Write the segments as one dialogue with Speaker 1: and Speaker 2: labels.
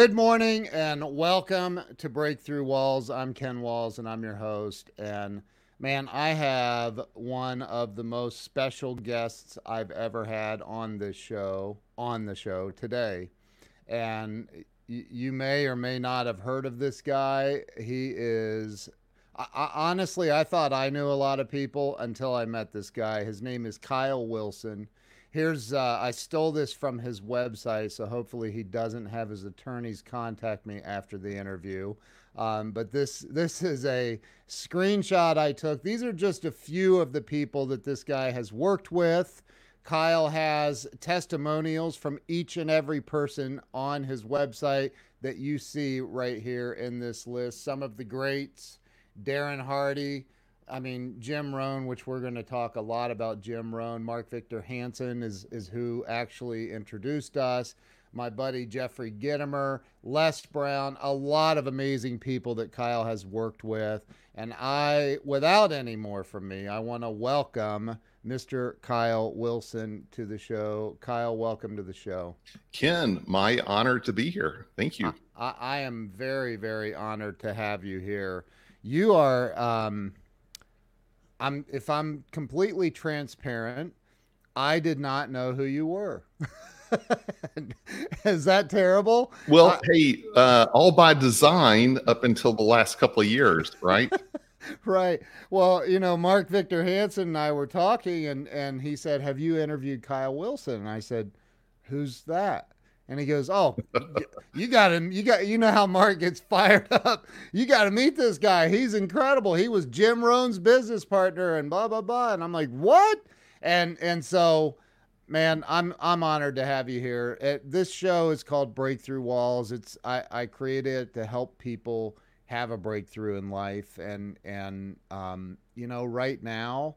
Speaker 1: Good morning and welcome to Breakthrough Walls. I'm Ken Walls and I'm your host. And man, I have one of the most special guests I've ever had on this show, on the show today. And you may or may not have heard of this guy. He is I, honestly, I thought I knew a lot of people until I met this guy. His name is Kyle Wilson. Here's uh, I stole this from his website, so hopefully he doesn't have his attorneys contact me after the interview. Um, but this this is a screenshot I took. These are just a few of the people that this guy has worked with. Kyle has testimonials from each and every person on his website that you see right here in this list. Some of the greats, Darren Hardy, I mean, Jim Rohn, which we're going to talk a lot about Jim Rohn. Mark Victor Hansen is, is who actually introduced us. My buddy Jeffrey Gitomer, Les Brown, a lot of amazing people that Kyle has worked with. And I, without any more from me, I want to welcome Mr. Kyle Wilson to the show. Kyle, welcome to the show.
Speaker 2: Ken, my honor to be here. Thank you.
Speaker 1: I, I am very, very honored to have you here. You are. Um, I'm if I'm completely transparent, I did not know who you were. Is that terrible?
Speaker 2: Well, I, hey, uh, all by design up until the last couple of years, right?
Speaker 1: right. Well, you know, Mark Victor Hansen and I were talking, and and he said, "Have you interviewed Kyle Wilson?" And I said, "Who's that?" And he goes, "Oh, you got him. You got you know how Mark gets fired up. You got to meet this guy. He's incredible. He was Jim Rohn's business partner and blah blah blah." And I'm like, "What?" And and so, man, I'm I'm honored to have you here. It, this show is called Breakthrough Walls. It's I I created it to help people have a breakthrough in life, and and um, you know, right now,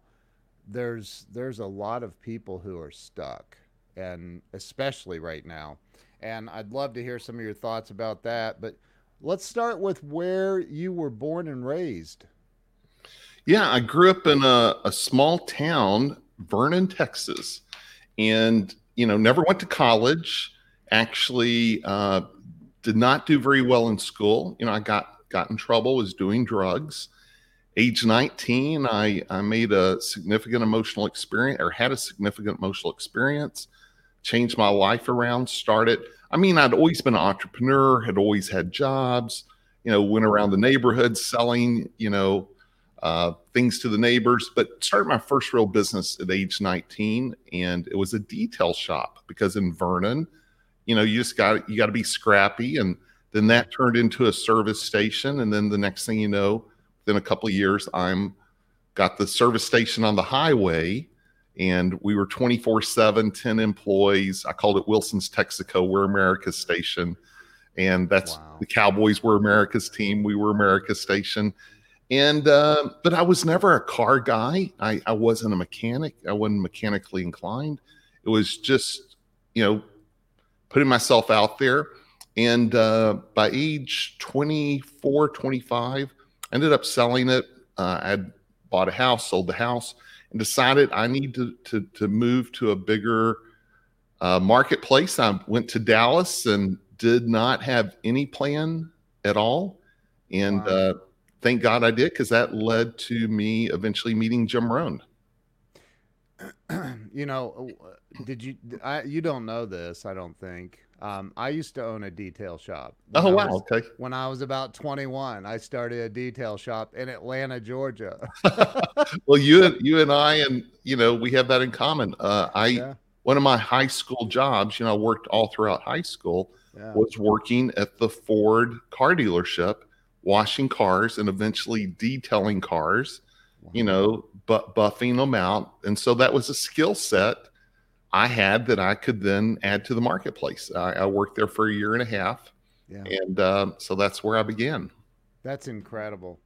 Speaker 1: there's there's a lot of people who are stuck, and especially right now and I'd love to hear some of your thoughts about that. But let's start with where you were born and raised.
Speaker 2: Yeah, I grew up in a, a small town, Vernon, Texas, and you know, never went to college. Actually, uh, did not do very well in school. You know, I got got in trouble, was doing drugs. Age 19, I, I made a significant emotional experience or had a significant emotional experience changed my life around, started. I mean, I'd always been an entrepreneur, had always had jobs, you know, went around the neighborhood selling, you know, uh, things to the neighbors, but started my first real business at age 19. And it was a detail shop because in Vernon, you know, you just got, you got to be scrappy. And then that turned into a service station. And then the next thing you know, within a couple of years, I'm got the service station on the highway and we were 24 7 10 employees. I called it wilson's texaco we're america's station. And that's wow. the cowboys were america's team we were america's station. And uh, but i was never a car guy. I, I wasn't a mechanic. I wasn't mechanically inclined. It was just you know putting myself out there. And uh, by age 24 25 ended up selling it. Uh, i had bought a house sold the house and decided I need to to, to move to a bigger uh, marketplace. I went to Dallas and did not have any plan at all, and wow. uh, thank God I did because that led to me eventually meeting Jim Rohn.
Speaker 1: you know, did you? I, you don't know this, I don't think. Um, I used to own a detail shop.
Speaker 2: Oh wow! Was, okay.
Speaker 1: When I was about 21, I started a detail shop in Atlanta, Georgia.
Speaker 2: well, you you and I, and you know, we have that in common. Uh, I yeah. one of my high school jobs, you know, I worked all throughout high school, yeah. was working at the Ford car dealership, washing cars and eventually detailing cars. Wow. You know, but buffing them out, and so that was a skill set I had that I could then add to the marketplace. I, I worked there for a year and a half, yeah. and uh, so that's where I began.
Speaker 1: That's incredible.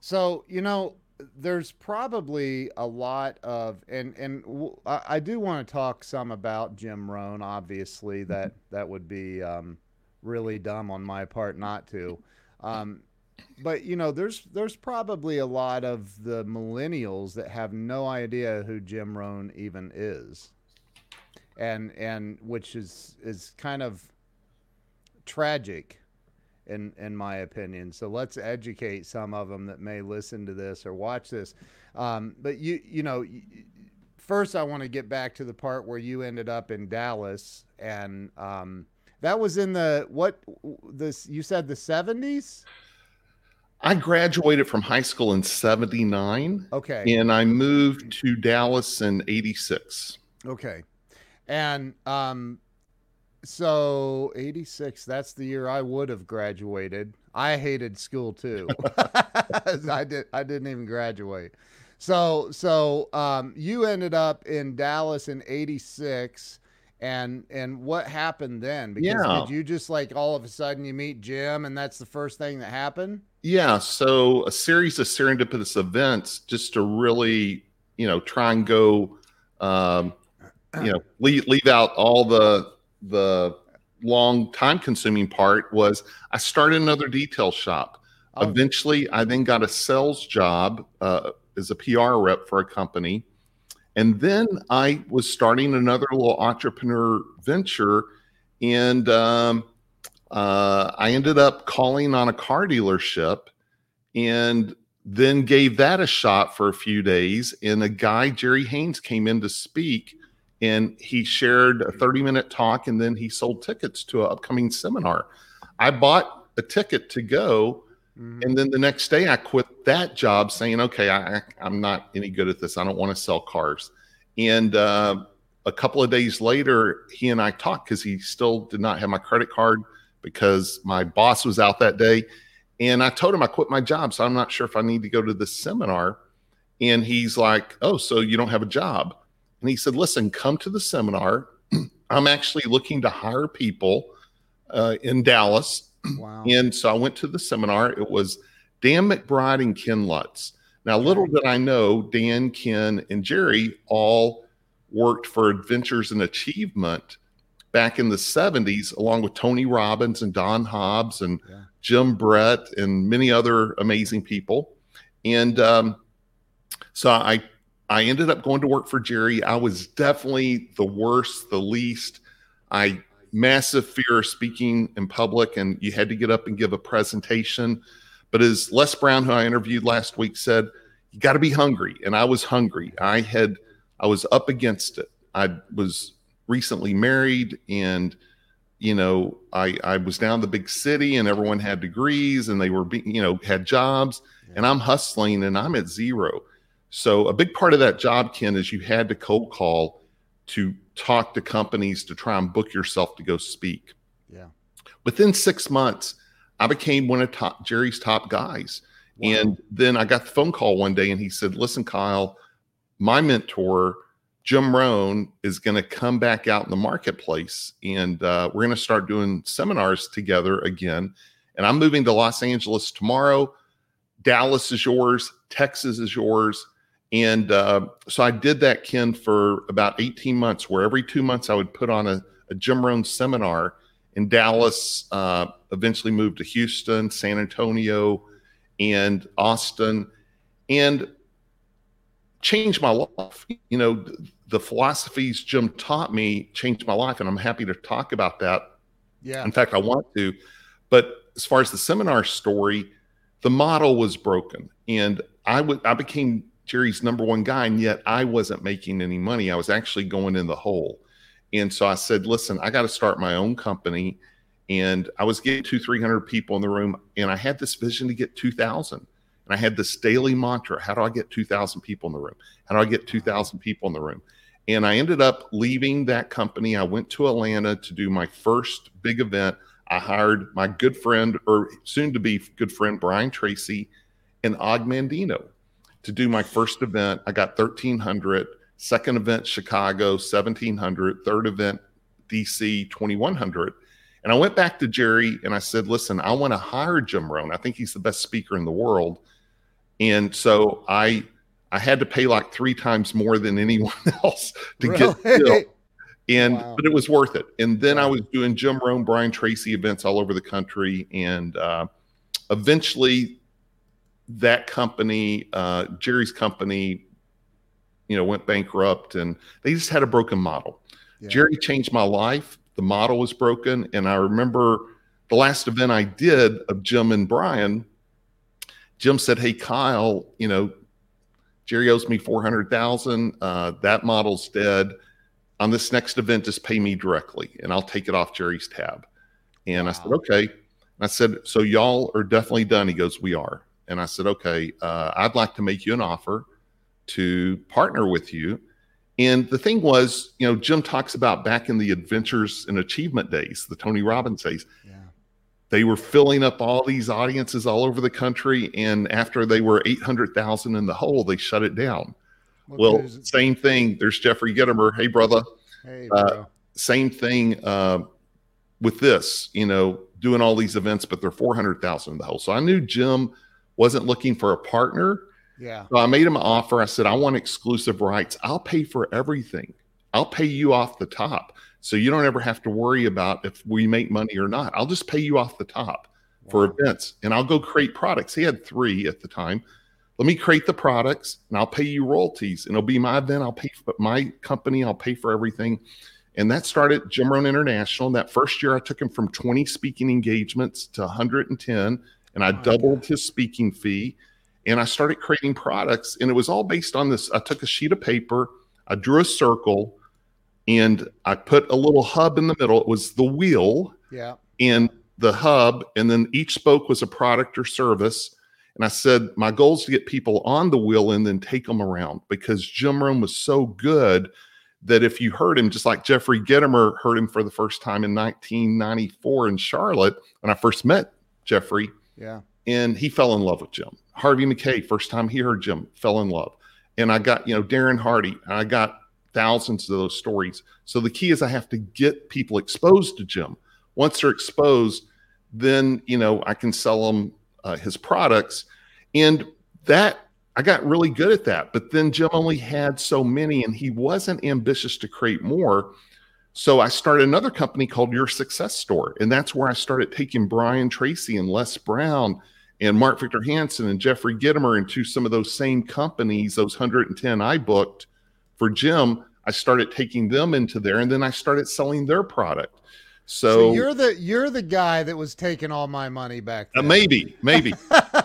Speaker 1: So you know, there's probably a lot of, and and I, I do want to talk some about Jim Rohn. Obviously, mm-hmm. that that would be um, really dumb on my part not to. Um, but you know, there's there's probably a lot of the millennials that have no idea who Jim Rohn even is and and which is is kind of tragic in in my opinion. So let's educate some of them that may listen to this or watch this. Um, but you you know, first I want to get back to the part where you ended up in Dallas, and um, that was in the what this you said the seventies.
Speaker 2: I graduated from high school in 79.
Speaker 1: Okay.
Speaker 2: And I moved to Dallas in 86.
Speaker 1: Okay. And um, so 86, that's the year I would have graduated. I hated school too. I did I didn't even graduate. So so um, you ended up in Dallas in 86 and and what happened then? Because
Speaker 2: Yeah.
Speaker 1: did you just like all of a sudden you meet Jim and that's the first thing that happened?
Speaker 2: Yeah, so a series of serendipitous events just to really, you know, try and go, um, you know, leave, leave out all the the long time consuming part was I started another detail shop.
Speaker 1: Oh,
Speaker 2: Eventually, I then got a sales job uh, as a PR rep for a company. And then I was starting another little entrepreneur venture. And um, uh, I ended up calling on a car dealership and then gave that a shot for a few days. And a guy, Jerry Haynes, came in to speak and he shared a 30 minute talk and then he sold tickets to an upcoming seminar. I bought a ticket to go
Speaker 1: mhm.
Speaker 2: and then the next day, I quit that job saying, okay, I, I'm not any good at this. I don't want to sell cars. And uh, a couple of days later, he and I talked because he still did not have my credit card because my boss was out that day. And I told him I quit my job. So I'm not sure if I need to go to this seminar. And he's like, oh, so you don't have a job? And he said, listen, come to the seminar. I'm actually looking to hire people uh, in Dallas
Speaker 1: wow.
Speaker 2: and so I went to the seminar. It was Dan McBride and Ken Lutz. Now, little did I know, Dan, Ken, and Jerry all worked for Adventures in Achievement back in the 70s, along with Tony Robbins and Don Hobbs and
Speaker 1: Yeah.
Speaker 2: Jim Brett and many other amazing people. And um, so I I ended up going to work for Jerry. I was definitely the worst, the least. I massive fear of speaking in public, and you had to get up and give a presentation. But as Les Brown, who I interviewed last week, said, you got to be hungry. And I was hungry. I had, I was up against it. I was recently married and, you know, I, I was down the big city and everyone had degrees and they were, be, you know, had jobs and I'm hustling and I'm at zero. So a big part of that job, Ken, is you had to cold call to talk to companies to try and book yourself to go speak.
Speaker 1: Yeah.
Speaker 2: Within six months, I became one of top, Jerry's top guys.
Speaker 1: Wow.
Speaker 2: And then I got the phone call one day and he said, Listen, Kyle, my mentor, Jim Rohn, is going to come back out in the marketplace and uh, we're going to start doing seminars together again. And I'm moving to Los Angeles tomorrow. Dallas is yours, Texas is yours. And uh, so I did that, Ken, for about 18 months, where every two months I would put on a, a Jim Rohn seminar in Dallas, uh, eventually moved to Houston, San Antonio, and Austin, and changed my life. You know, the philosophies Jim taught me changed my life, and I'm happy to talk about that
Speaker 1: Yeah.
Speaker 2: in fact, I want to. But as far as the seminar story, the model was broken, and I would I became Jerry's number one guy, and yet I wasn't making any money. I was actually going in the hole, and so I said, "Listen, I got to start my own company." And I was getting two, three hundred people in the room, and I had this vision to get two thousand. And I had this daily mantra: How do I get two thousand people in the room? How do I get two thousand people in the room? And I ended up leaving that company. I went to Atlanta to do my first big event. I hired my good friend, or soon to be good friend, Brian Tracy, and Og Mandino to do my first event. I got 1,300. Second event, Chicago, 1,700. Third event, DC, 2,100. And I went back to Jerry and I said, listen, I want to hire Jim Rohn. I think he's the best speaker in the world. And so I I had to pay like three times more than anyone else to get Bill.
Speaker 1: Really?
Speaker 2: And
Speaker 1: Wow.
Speaker 2: but it was worth it. And then I was doing Jim Rohn, Brian Tracy events all over the country. And uh, eventually that company, uh, Jerry's company, you know, went bankrupt and they just had a broken model.
Speaker 1: Yeah.
Speaker 2: Jerry changed my life. The model was broken. And I remember the last event I did of Jim and Brian, Jim said, "Hey Kyle, you know, Jerry owes me four hundred thousand. Uh, that model's dead. On this next event, just pay me directly, and I'll take it off Jerry's tab." And wow. I said, "Okay." And I said, "So y'all are definitely done." He goes, "We are." And I said, "Okay, uh, I'd like to make you an offer to partner with you." And the thing was, you know, Jim talks about back in the adventures and achievement days, the Tony Robbins days. Yeah. They were filling up all these audiences all over the country. And after they were 800,000 in the hole, they shut it down. well, same thing. There's Jeffrey Gitomer. Hey, brother. Hey, uh, same thing uh, with this, you know, doing all these events, but they're 400,000 in the hole. So I knew Jim wasn't looking for a partner
Speaker 1: yeah.
Speaker 2: So I made him an offer. I said, I want exclusive rights. I'll pay for everything. I'll pay you off the top. So you don't ever have to worry about if we make money or not. I'll just pay you off the top wow. for events and I'll go create products. He had three at the time. Let me create the products and I'll pay you royalties and it'll be my event. I'll pay for my company. I'll pay for everything. And that started Jim Rohn International. And that first year I took him from 20 speaking engagements to 110 and I oh doubled his speaking fee and I started creating products. And it was all based on this. I took a sheet of paper, I drew a circle, and I put a little hub in the middle. It was the wheel.
Speaker 1: Yeah.
Speaker 2: And the hub, and then each spoke was a product or service. And I said, my goal is to get people on the wheel and then take them around because Jim Rohn was so good that if you heard him, just like Jeffrey Gitomer heard him for the first time in 1994 in Charlotte, when I first met Jeffrey.
Speaker 1: Yeah.
Speaker 2: And he fell in love with Jim. Harvey Mackay, first time he heard Jim, fell in love. And I got, you know, Darren Hardy, I got thousands of those stories. So the key is I have to get people exposed to Jim. Once they're exposed, then, you know, I can sell them uh, his products. And that, I got really good at that. But then Jim only had so many and he wasn't ambitious to create more. So I started another company called Your Success Store. And that's where I started taking Brian Tracy and Les Brown and Mark Victor Hansen and Jeffrey Gitomer into some of those same companies, those 110 I booked for Jim, I started taking them into there and then I started selling their product. So,
Speaker 1: so you're the you're the guy that was taking all my money back
Speaker 2: uh, maybe, maybe.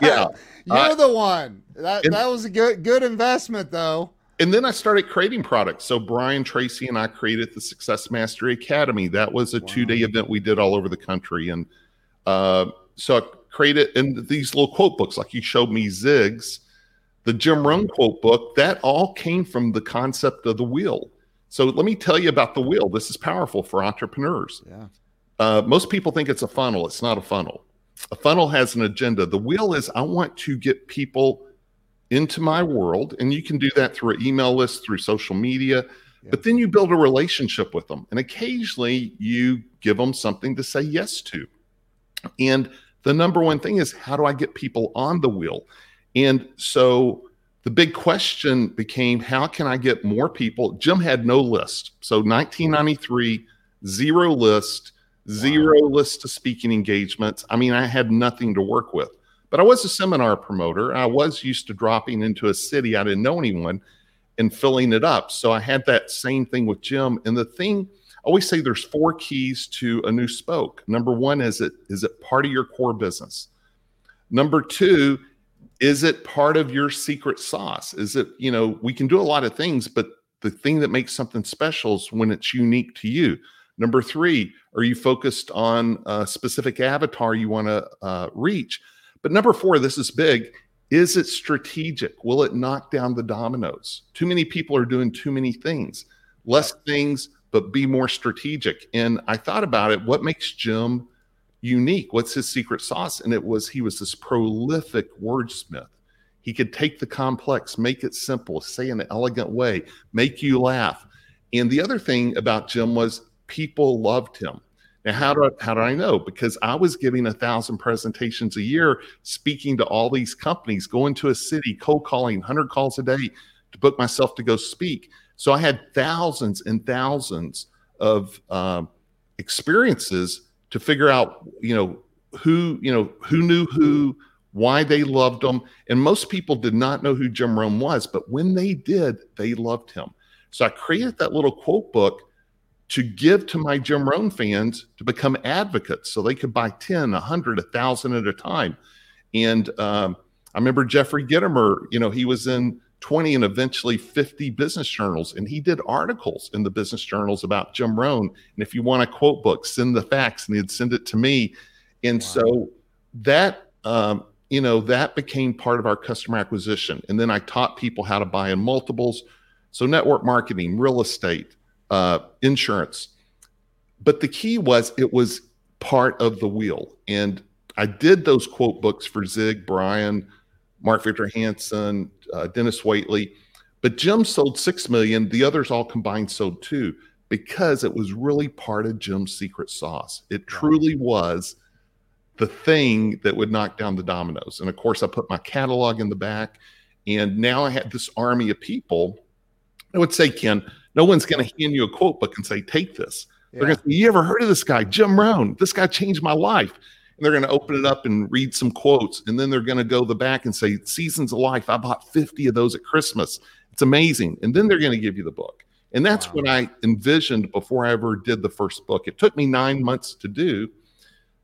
Speaker 2: Yeah.
Speaker 1: you're uh, the one. That and, that was a good good investment though.
Speaker 2: And then I started creating products. So Brian Tracy and I created the Success Mastery Academy. That was a wow. two-day event we did all over the country. And uh, so created in these little quote books, like you showed me Zig's, the Jim Rohn quote book, that all came from the concept of the wheel. So let me tell you about the wheel. This is powerful for entrepreneurs.
Speaker 1: Yeah.
Speaker 2: Uh, most people think it's a funnel. It's not a funnel. A funnel has an agenda. The wheel is I want to get people into my world, and you can do that through an email list, through social media. Yeah. But then you build a relationship with them, and occasionally you give them something to say yes to. And the number one thing is how do I get people on the wheel? And so the big question became how can I get more people? Jim had no list. So 1993, zero list, zero wow. list of speaking engagements. I mean, I had nothing to work with. But I was a seminar promoter. I was used to dropping into a city I didn't know anyone and filling it up. So I had that same thing with Jim. And the thing I always say there's four keys to a new spoke. Number one is it is it part of your core business? Number two, is it part of your secret sauce? Is it, you know, we can do a lot of things, but the thing that makes something special is when it's unique to you. Number three, are you focused on a specific avatar you want to uh, reach? But number four, this is big. Is it strategic? Will it knock down the dominoes? Too many people are doing too many things. Less things, but be more strategic. And I thought about it. What makes Jim unique? What's his secret sauce? And it was he was this prolific wordsmith. He could take the complex, make it simple, say in an elegant way, make you laugh. And the other thing about Jim was people loved him. Now, how do I, how do I know? Because I was giving a thousand presentations a year, speaking to all these companies, going to a city, cold calling, hundred calls a day to book myself to go speak. So I had thousands and thousands of um, experiences to figure out, you know, who, you know, who knew who, why they loved him. And most people did not know who Jim Rohn was, but when they did, they loved him. So I created that little quote book to give to my Jim Rohn fans to become advocates so they could buy 10, 100, 1,000 at a time. And um, I remember Jeffrey Gitomer, you know, he was in 20 and eventually 50 business journals, and he did articles in the business journals about Jim Rohn. And if you want a quote book, send the fax, and he'd send it to me. And wow. so that, um, you know, that became part of our customer acquisition. And then I taught people how to buy in multiples. So network marketing, real estate, uh, insurance. But the key was it was part of the wheel. And I did those quote books for Zig, Brian, Mark Victor Hansen, uh, Denis Waitley. But Jim sold 6 million. The others all combined sold two because it was really part of Jim's secret sauce. It truly was the thing that would knock down the dominoes. And of course, I put my catalog in the back. And now I had this army of people. I would say, Ken, no one's going to hand you a quote book and say, take this. Yeah. They're going to say, you ever heard of this guy, Jim Rohn? This guy changed my life. And they're going to open it up and read some quotes. And then they're going to go the back and say, Seasons of Life. I bought 50 of those at Christmas. It's amazing. And then they're going to give you the book. And that's wow. what I envisioned before I ever did the first book. It took me nine months to do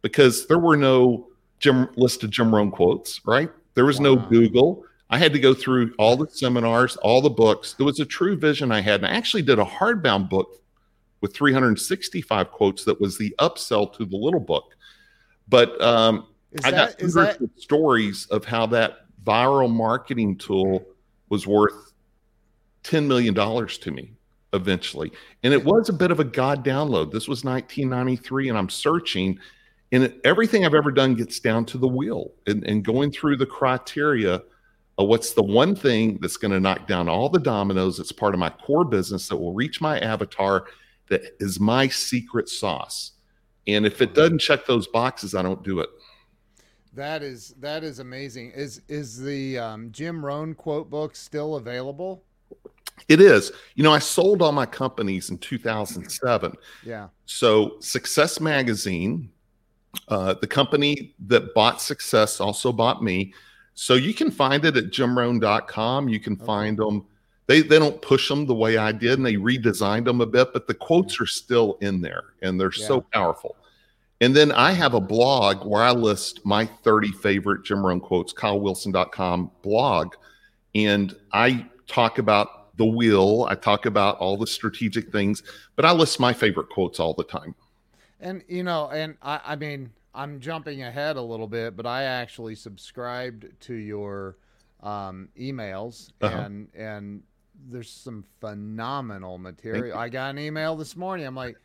Speaker 2: because there were no Jim listed Jim Rohn quotes, right? There was wow. no Google. I had to go through all the seminars, all the books. It was a true vision I had. And I actually did a hardbound book with 365 quotes that was the upsell to the little book. But um, I got that... stories of how that viral marketing tool was worth $10 million to me eventually. And it was a bit of a God download. This was 1993, and I'm searching, and everything I've ever done gets down to the wheel and, and going through the criteria of what's the one thing that's going to knock down all the dominoes that's part of my core business that will reach my avatar that is my secret sauce. And if it doesn't check those boxes, I don't do it.
Speaker 1: That is that is amazing. Is is the um, Jim Rohn quote book still available?
Speaker 2: It is. You know, I sold all my companies in 2007.
Speaker 1: Yeah.
Speaker 2: So Success Magazine, uh, the company that bought Success also bought me. So you can find it at jimrohn.com. You can find them they they don't push them the way I did, and they redesigned them a bit, but the quotes mm. are still in there, and they're yeah. so powerful. And then I have a blog where I list my 30 favorite Jim Rohn quotes, kylewilson.com blog. And I talk about the wheel, I talk about all the strategic things, but I list my favorite quotes all the time.
Speaker 1: And, you know, and I, I mean, I'm jumping ahead a little bit, but I actually subscribed to your um, emails uh-huh. and, and, there's some phenomenal material. I got an email this morning. I'm like,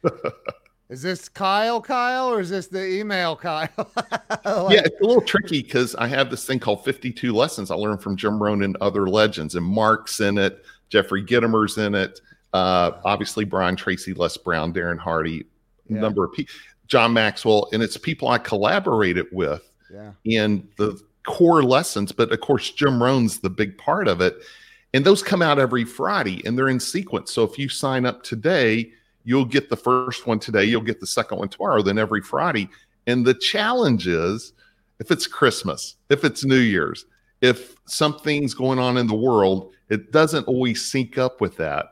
Speaker 1: is this Kyle Kyle or is this the email Kyle?
Speaker 2: like, yeah, it's a little tricky because I have this thing called 52 lessons I learned from Jim Rohn and other legends, and Mark's in it, Jeffrey Gitomer's in it, uh, obviously Brian Tracy, Les Brown, Darren Hardy, yeah. number of people, John Maxwell, and it's people I collaborated with
Speaker 1: yeah.
Speaker 2: in the core lessons. But of course, Jim Rohn's the big part of it. And those come out every Friday and they're in sequence. So if you sign up today, you'll get the first one today, you'll get the second one tomorrow, then every Friday. And the challenge is if it's Christmas, if it's New Year's, if something's going on in the world, it doesn't always sync up with that.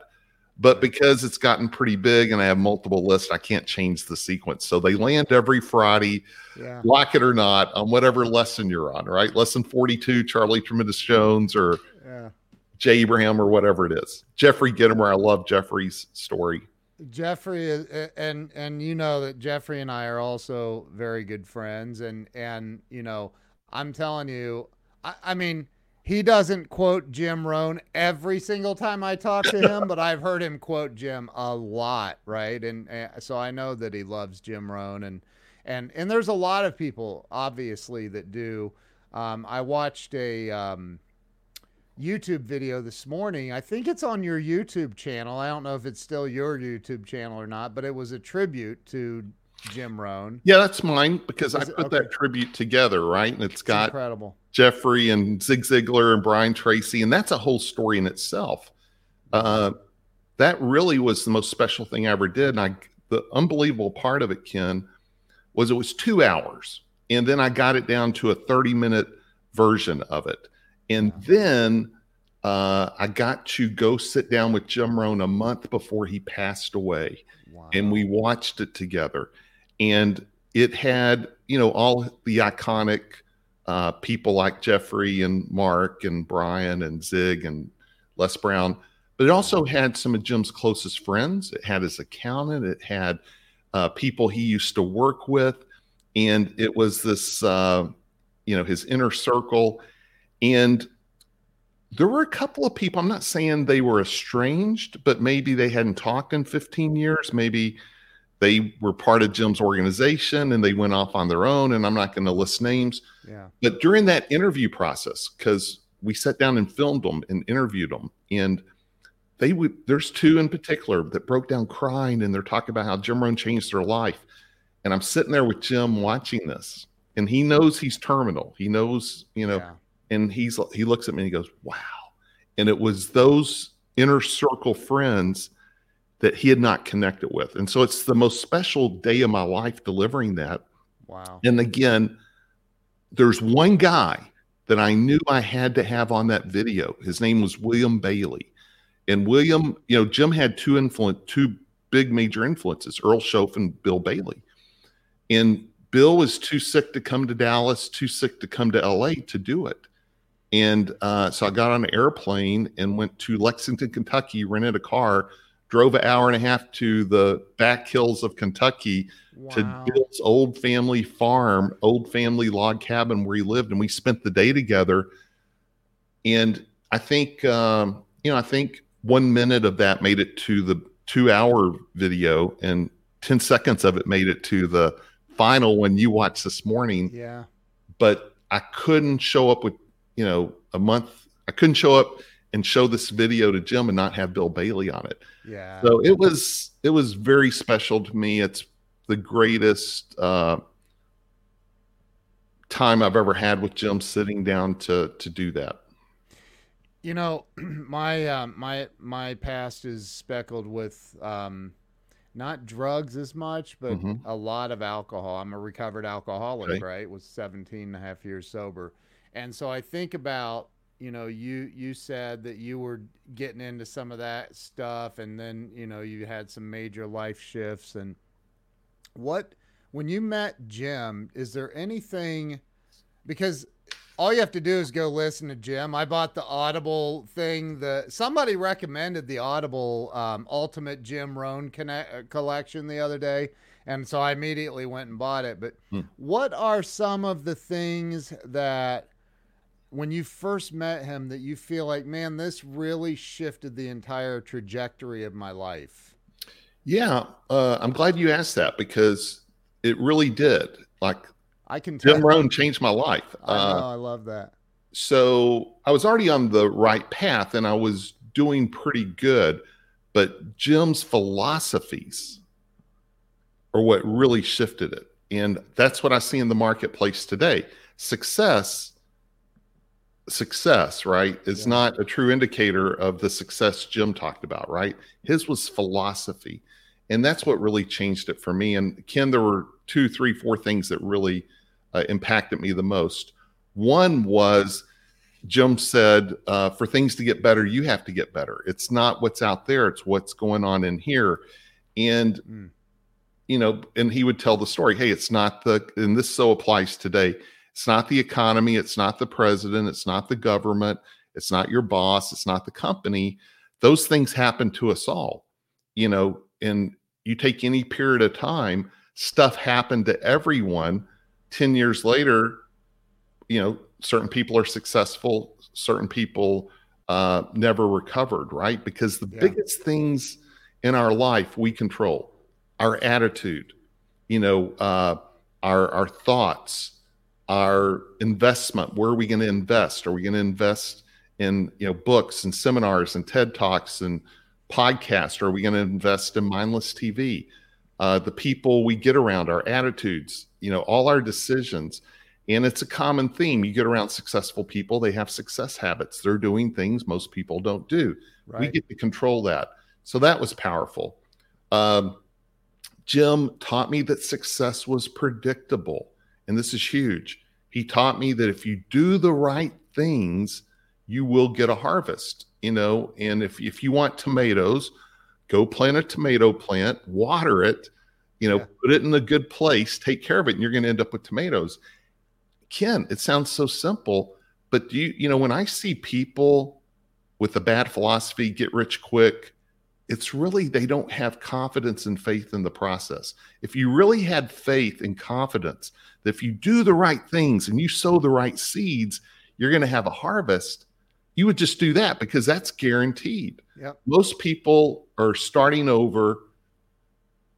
Speaker 2: But because it's gotten pretty big and I have multiple lists, I can't change the sequence. So they land every Friday, yeah. like it or not, on whatever lesson you're on, right? Lesson 42, Charlie Tremendous Jones, or yeah. Jay Abraham or whatever it is. Jeffrey Gitomer, I love Jeffrey's story.
Speaker 1: Jeffrey is, and and you know that Jeffrey and I are also very good friends, and and you know I'm telling you, I, I mean he doesn't quote Jim Rohn every single time I talk to him, but I've heard him quote Jim a lot, right? And, and so I know that he loves Jim Rohn, and and and there's a lot of people obviously that do. Um, I watched a um, YouTube video this morning. I think it's on your YouTube channel. I don't know if it's still your YouTube channel or not, but it was a tribute to Jim Rohn.
Speaker 2: Yeah, that's mine because Is I put it? that tribute together, right? And it's, it's got
Speaker 1: incredible
Speaker 2: Jeffrey and Zig Ziglar and Brian Tracy, and that's a whole story in itself. Uh, that really was the most special thing I ever did. And I, the unbelievable part of it, Ken, was it was two hours, and then I got it down to a thirty-minute version of it and then uh, I got to go sit down with Jim Rohn a month before he passed away, wow. and we watched it together. And it had, you know, all the iconic uh, people like Jeffrey and Mark and Brian and Zig and Les Brown, but it also had some of Jim's closest friends. It had his accountant. It had uh, people he used to work with, and it was this, uh, you know, his inner circle. And there were a couple of people. I'm not saying they were estranged, but maybe they hadn't talked in 15 years. Maybe they were part of Jim's organization and they went off on their own. And I'm not going to list names.
Speaker 1: Yeah.
Speaker 2: But during that interview process, because we sat down and filmed them and interviewed them, and they would. There's two in particular that broke down crying, and they're talking about how Jim Rohn changed their life. And I'm sitting there with Jim watching this, and he knows he's terminal. He knows, you know, yeah. and he's he looks at me and he goes, "Wow." And it was those inner circle friends that he had not connected with. And so it's the most special day of my life delivering that.
Speaker 1: Wow.
Speaker 2: And again, there's one guy that I knew I had to have on that video. His name was William Bailey. And William, you know, Jim had two influence, two big major influences, Earl Shoaff and Bill Bailey. And Bill was too sick to come to Dallas, too sick to come to LA to do it. And uh, so I got on an airplane and went to Lexington, Kentucky, rented a car, drove an hour and a half to the back hills of Kentucky wow. to Bill's old family farm, old family log cabin where he lived. And we spent the day together. And I think, um, you know, I think one minute of that made it to the two hour video, and 10 seconds of it made it to the final when you watched this morning.
Speaker 1: Yeah.
Speaker 2: But I couldn't show up with, you know, a month. I couldn't show up and show this video to Jim and not have Bill Bailey on it.
Speaker 1: Yeah.
Speaker 2: So it was it was very special to me. It's the greatest uh, time I've ever had with Jim sitting down to to do that.
Speaker 1: You know, my uh, my my past is speckled with um, not drugs as much, but mm-hmm. a lot of alcohol. I'm a recovered alcoholic, okay. right? Was 17 and a half years sober. And so I think about, you know, you you said that you were getting into some of that stuff and then, you know, you had some major life shifts and what when you met Jim, is there anything because all you have to do is go listen to Jim. I bought the Audible thing. The somebody recommended the Audible um, Ultimate Jim Rohn connect, uh, collection the other day, and so I immediately went and bought it. But hmm. what are some of the things that when you first met him that you feel like, man, this really shifted the entire trajectory of my life?
Speaker 2: Yeah, uh, I'm glad you asked that because it really did. Like
Speaker 1: I can tell.
Speaker 2: Jim Rohn changed my life.
Speaker 1: I know, uh, I love that.
Speaker 2: So I was already on the right path and I was doing pretty good, but Jim's philosophies are what really shifted it. And that's what I see in the marketplace today. Success, success, right, is yeah. not a true indicator of the success Jim talked about, right? His was philosophy. And that's what really changed it for me. And Ken, there were two, three, four things that really uh, impacted me the most. One was Jim said, uh, for things to get better, you have to get better. It's not what's out there, it's what's going on in here. And, mm. you know, and he would tell the story hey, it's not the, and this so applies today, it's not the economy, it's not the president, it's not the government, it's not your boss, it's not the company. Those things happen to us all, you know, and you take any period of time, stuff happened to everyone 10 years later, you know, certain people are successful, certain people uh, never recovered, right? Because the yeah. biggest things in our life we control our attitude, you know, uh, our, our thoughts, our investment. Where are we going to invest? Are we going to invest in, you know, books and seminars and TED Talks and podcasts? Are we going to invest in mindless TV? Uh, the people we get around, our attitudes, you know all our decisions and it's a common theme you get around successful people they have success habits they're doing things most people don't do right. we get to control that so that was powerful um, jim taught me that success was predictable and this is huge he taught me that if you do the right things you will get a harvest, you know. And if, if you want tomatoes, go plant a tomato plant, water it, you know, yeah. put it in a good place, take care of it, and you're going to end up with tomatoes. Ken, it sounds so simple, but do you, you know, when I see people with a bad philosophy get rich quick, it's really they don't have confidence and faith in the process. If you really had faith and confidence that if you do the right things and you sow the right seeds, you're going to have a harvest, you would just do that because that's guaranteed.
Speaker 1: Yep.
Speaker 2: Most people are starting over,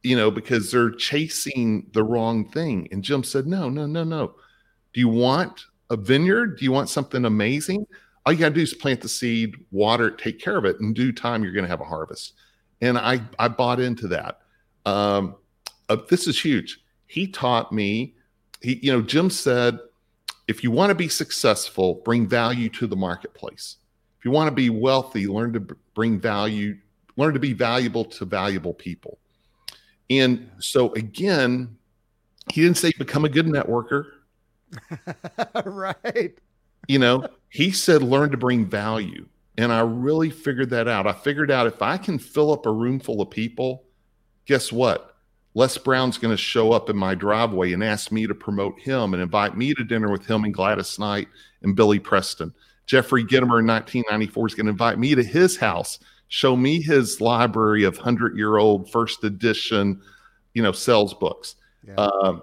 Speaker 2: you know, because they're chasing the wrong thing. And Jim said, No, no, no, no. Do you want a vineyard? Do you want something amazing? All you got to do is plant the seed, water it, take care of it. In due time, you're going to have a harvest. And I, I bought into that. Um, uh, this is huge. He taught me, he, you know, Jim said, if you want to be successful, bring value to the marketplace. If you want to be wealthy, learn to bring value, learn to be valuable to valuable people. And so again, he didn't say become a good networker.
Speaker 1: right.
Speaker 2: You know, he said learn to bring value. And I really figured that out. I figured out if I can fill up a room full of people, guess what? Les Brown's going to show up in my driveway and ask me to promote him and invite me to dinner with him and Gladys Knight and Billy Preston. Jeffrey Gitomer in 1994 is going to invite me to his house, show me his library of 100 year old first edition, you know, sales books. Yeah. Uh,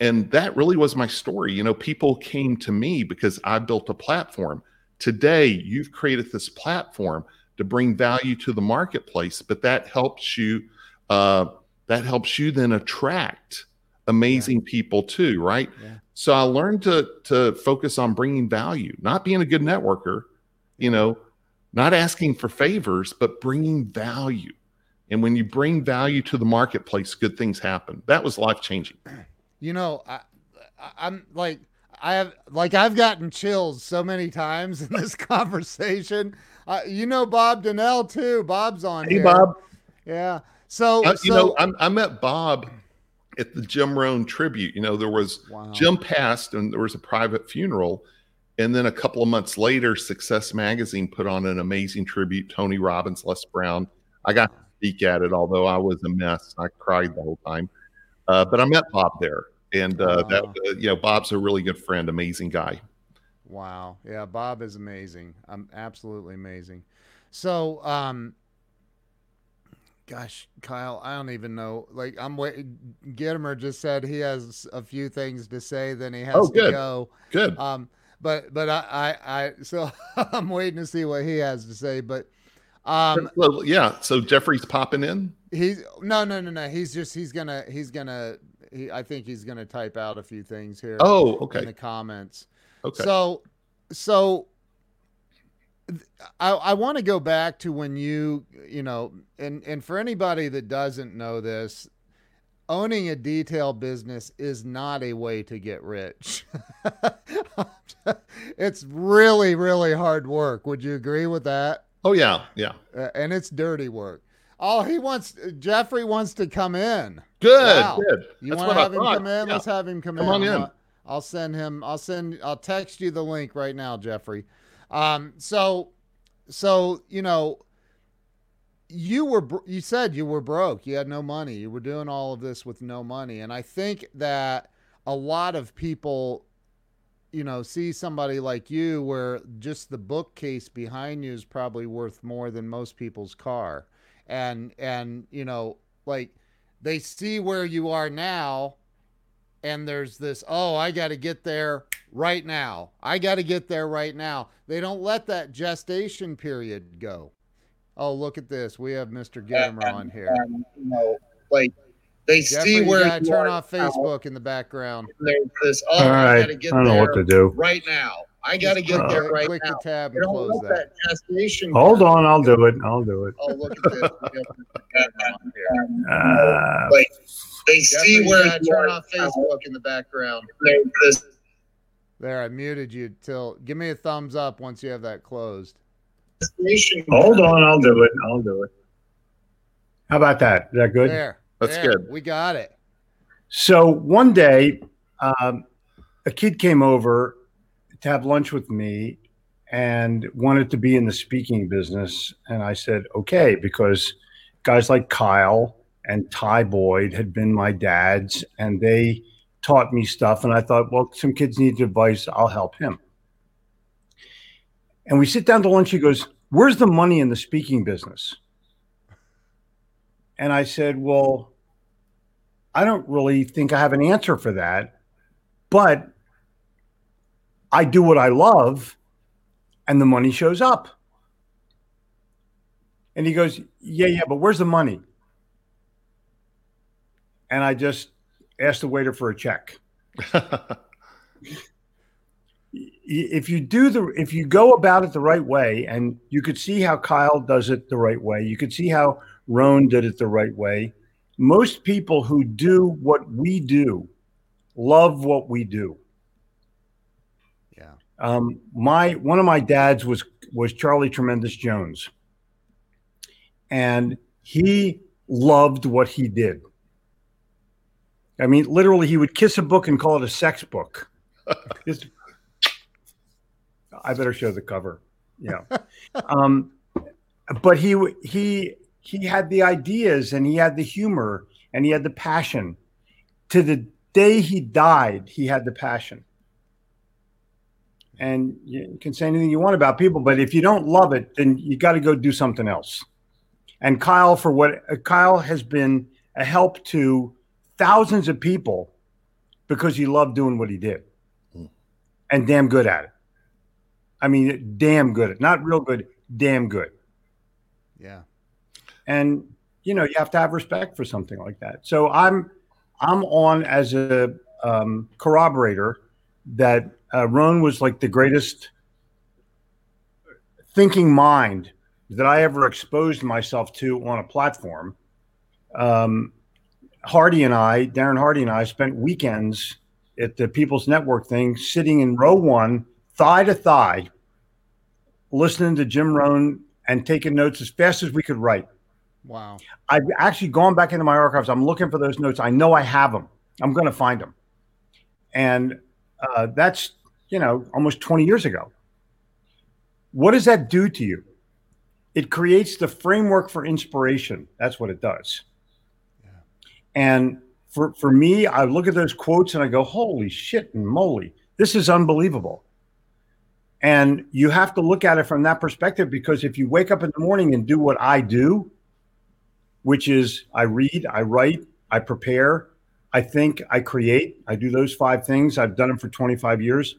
Speaker 2: and that really was my story. You know, people came to me because I built a platform. Today, you've created this platform to bring value to the marketplace, but that helps you. Uh, that helps you then attract amazing yeah. people too, right? Yeah. So I learned to to focus on bringing value, not being a good networker, you know, not asking for favors, but bringing value. And when you bring value to the marketplace, good things happen. That was life changing.
Speaker 1: You know, I, I'm like I have like I've gotten chills so many times in this conversation. Uh, you know Bob Donnell too. Bob's on
Speaker 2: hey,
Speaker 1: here.
Speaker 2: Bob.
Speaker 1: Yeah. So,
Speaker 2: uh,
Speaker 1: you
Speaker 2: so, know, I'm, i met Bob at the Jim Rohn tribute. You know, there was wow. Jim passed and there was a private funeral. And then a couple of months later, Success Magazine put on an amazing tribute. Tony Robbins, Les Brown. I got to speak at it, although I was a mess. I cried the whole time. Uh, but I met Bob there and uh, wow. that uh, you know Bob's a really good friend, amazing guy.
Speaker 1: Wow, yeah, Bob is amazing. I'm absolutely amazing. So, um, gosh, Kyle, I don't even know. Like, I'm waiting. Gitomer just said he has a few things to say, then he has oh,
Speaker 2: to
Speaker 1: go.
Speaker 2: Good.
Speaker 1: Um, but but I I, I so I'm waiting to see what he has to say. But um,
Speaker 2: well, yeah. So Jeffrey's popping in.
Speaker 1: He's no no no no. He's just he's gonna he's gonna he, I think he's going to type out a few things here.
Speaker 2: Oh, okay.
Speaker 1: In the comments.
Speaker 2: Okay.
Speaker 1: So, so I, I want to go back to when you, you know, and and for anybody that doesn't know this, owning a detail business is not a way to get rich. it's really, really hard work. Would you agree with that?
Speaker 2: Oh yeah, yeah.
Speaker 1: Uh, and it's dirty work. Oh, he wants Jeffrey wants to come in.
Speaker 2: Good, wow. good.
Speaker 1: You want to have him come in? Yeah. Let's have him come,
Speaker 2: come
Speaker 1: in.
Speaker 2: on in.
Speaker 1: I'll send him. I'll send. I'll text you the link right now, Jeffrey. Um. So, so you know, you were. You said you were broke. You had no money. You were doing all of this with no money, and I think that a lot of people you know, see somebody like you where just the bookcase behind you is probably worth more than most people's car and and you know like they see where you are now and there's this oh i got to get there right now. I got to get there right now. They don't let that gestation period go. Oh look at this. We have mr Gitomer on here.
Speaker 3: Um, you know like they Jeffrey, see where
Speaker 1: you gotta turn off facebook now. in the background.
Speaker 3: There's this oh
Speaker 4: All right. i gotta get I don't know what to do.
Speaker 3: right now I got to get uh, there right
Speaker 1: click
Speaker 3: now.
Speaker 1: the tab and close that.
Speaker 3: that
Speaker 4: Hold on, I'll do it. I'll do it.
Speaker 3: Oh, look at this. uh, like they see where
Speaker 1: you turn off Facebook in the background. There, I muted you till. Give me a thumbs up once you have that closed.
Speaker 4: Hold on, I'll do it. I'll do it. How about that? Is that good?
Speaker 1: There,
Speaker 2: that's
Speaker 1: there,
Speaker 2: good.
Speaker 1: We got it.
Speaker 4: So one day, um, a kid came over to have lunch with me, and wanted to be in the speaking business. And I said, okay, because guys like Kyle and Ty Boyd had been my dads, and they taught me stuff. And I thought, well, some kids need advice. I'll help him. And we sit down to lunch. He goes, Where's the money in the speaking business? And I said, Well, I don't really think I have an answer for that, but I do what I love and the money shows up. And he goes, Yeah, yeah, but where's the money? And I just asked the waiter for a check. if you do the if you go about it the right way and you could see how Kyle does it the right way you could see how Rohn did it the right way most people who do what we do love what we do um, my one of my dads was was Charlie Tremendous Jones and he loved what he did I mean literally he would kiss a book and call it a sex book I better show the cover. Yeah. um, but he he he had the ideas and he had the humor and he had the passion. To the day he died, he had the passion. And you can say anything you want about people, but if you don't love it, then you got to go do something else. And Kyle, for what uh, Kyle has been a help to thousands of people because he loved doing what he did mm. and damn good at it. I mean, damn good. Not real good, damn good.
Speaker 1: Yeah.
Speaker 4: And you know, you have to have respect for something like that. So I'm I'm on as a um, corroborator that uh, Rohn was like the greatest thinking mind that I ever exposed myself to on a platform. Um, Hardy and I, Darren Hardy and I, spent weekends at the People's Network thing, sitting in row one, thigh to thigh, listening to Jim Rohn and taking notes as fast as we could write.
Speaker 1: Wow.
Speaker 4: I've actually gone back into my archives. I'm looking for those notes. I know I have them. I'm going to find them. And uh, that's, you know, almost 20 years ago. What does that do to you? It creates the framework for inspiration. That's what it does. Yeah. And for, for me, I look at those quotes and I go, holy shit and moly, this is unbelievable. And you have to look at it from that perspective because if you wake up in the morning and do what I do, which is I read, I write, I prepare, I think, I create, I do those five things. I've done them for 25 years.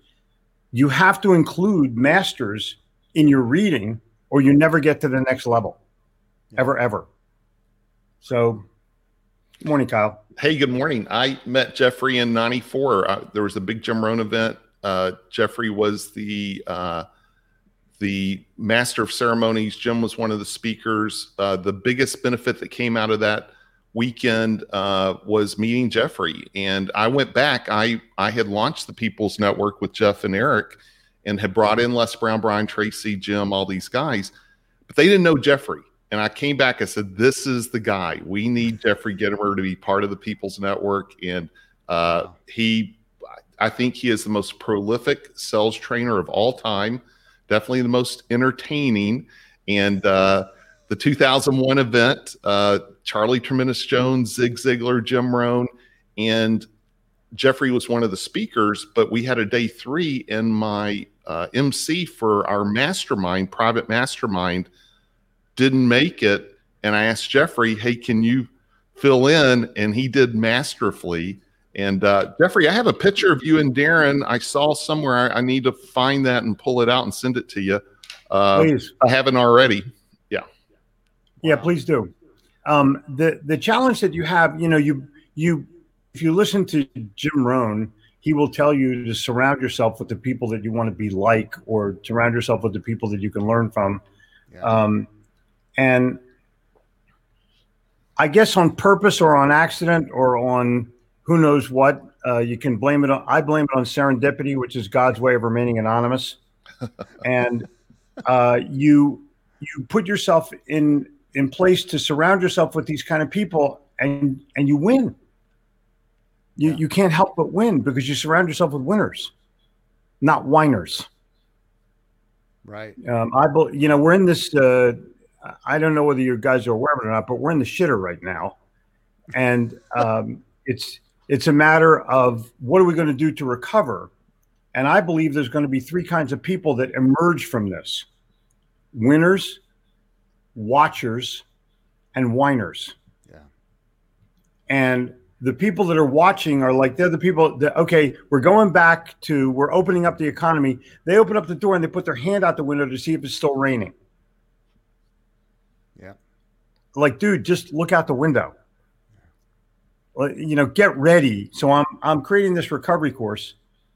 Speaker 4: You have to include masters in your reading or you never get to the next level, yeah. ever, ever. So, good morning, Kyle.
Speaker 2: Hey, good morning. I met Jeffrey in 94. Uh, there was a big Jim Rohn event uh, Jeffrey was the uh, the master of ceremonies. Jim was one of the speakers. Uh, the biggest benefit that came out of that weekend uh, was meeting Jeffrey. And I went back. I I had launched the People's Network with Jeff and Eric, and had brought in Les Brown, Brian Tracy, Jim, all these guys, but they didn't know Jeffrey. And I came back. I said, "This is the guy. We need Jeffrey Gitomer to be part of the People's Network." And uh, he I think he is the most prolific sales trainer of all time, definitely the most entertaining. And uh, the 2001 event, uh, Charlie Tremendous Jones, Zig Ziglar, Jim Rohn, and Jeffrey was one of the speakers. But we had a day three, and my uh, MC for our mastermind, private mastermind, didn't make it. And I asked Jeffrey, hey, can you fill in? And he did masterfully and uh, Jeffrey, I have a picture of you and Darren. I saw somewhere. I, I need to find that and pull it out and send it to you. Uh,
Speaker 4: please.
Speaker 2: I haven't already. Yeah.
Speaker 4: Please do. Um, the the challenge that you have, you know, you you if you listen to Jim Rohn, he will tell you to surround yourself with the people that you want to be like, or surround yourself with the people that you can learn from. Yeah. Um, and I guess on purpose or on accident or on who knows what. Uh, you can blame it on, I blame it on serendipity, which is God's way of remaining anonymous. and uh, you you put yourself in in place to surround yourself with these kind of people, and and you win. You yeah. you can't help but win because you surround yourself with winners, not whiners.
Speaker 1: Right.
Speaker 4: Um, I, bel- you know, we're in this. Uh, I don't know whether you guys are aware of it or not, but we're in the shitter right now, and um, it's it's a matter of what are we going to do to recover. And I believe there's going to be three kinds of people that emerge from this: winners, watchers, and whiners.
Speaker 1: Yeah.
Speaker 4: And the people that are watching are like they're the people that okay, we're going back to we're opening up the economy. They open up the door and they put their hand out the window to see if it's still raining.
Speaker 1: Yeah.
Speaker 4: Like, dude, just look out the window. You know, get ready. So I'm I'm creating this recovery course,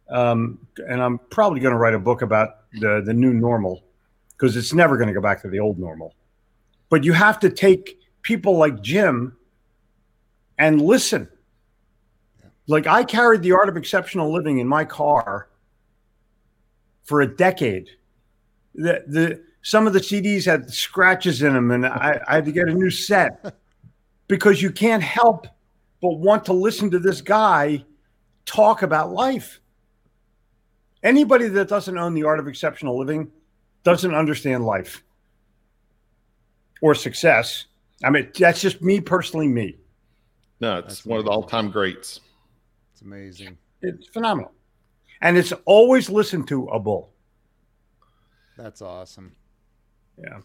Speaker 4: um, and I'm probably going to write a book about the the new normal because it's never going to go back to the old normal. But you have to take people like Jim and listen. Like I carried the art of exceptional living in my car for a decade. The the some of the CDs had scratches in them, and I, I had to get a new set because you can't help but want to listen to this guy talk about life. Anybody that doesn't own the art of exceptional living doesn't understand life or success. I mean, that's just me personally, me.
Speaker 2: No, it's
Speaker 1: That's
Speaker 2: one of the all-time greats.
Speaker 1: It's amazing.
Speaker 4: It's phenomenal. And it's always listened to a bull.
Speaker 1: That's awesome.
Speaker 4: Yeah.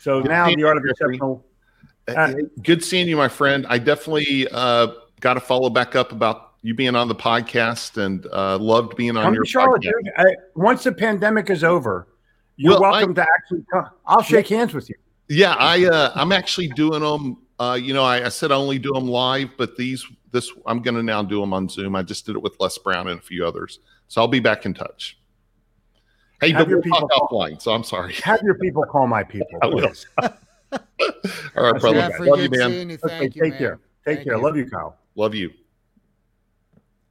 Speaker 4: So now the art of exceptional. Uh,
Speaker 2: Good seeing you, my friend. I definitely uh, got to follow back up about you being on the podcast and uh, loved being on
Speaker 4: Come
Speaker 2: your
Speaker 4: to Charlotte,
Speaker 2: podcast.
Speaker 4: dude. I, once the pandemic is over, you're
Speaker 2: Well, I-
Speaker 4: welcome to actually come. I'll shake hands with you.
Speaker 2: Yeah, I uh, I'm actually doing them. Uh, you know, I, I said I only do them live, but these this I'm going to now do them on Zoom. I just did it with Les Brown and a few others, so I'll be back in touch. Hey,
Speaker 4: Have
Speaker 2: but
Speaker 4: your
Speaker 2: we'll talk
Speaker 4: people-
Speaker 2: offline. So I'm sorry.
Speaker 4: Have your people call my people.
Speaker 2: I will. All right, brother. Love you,
Speaker 1: good
Speaker 2: man.
Speaker 1: you.
Speaker 4: Okay,
Speaker 1: you,
Speaker 4: take
Speaker 1: man.
Speaker 4: care. Take
Speaker 1: Thank
Speaker 4: care.
Speaker 1: you.
Speaker 4: Love you, Kyle.
Speaker 2: Love you.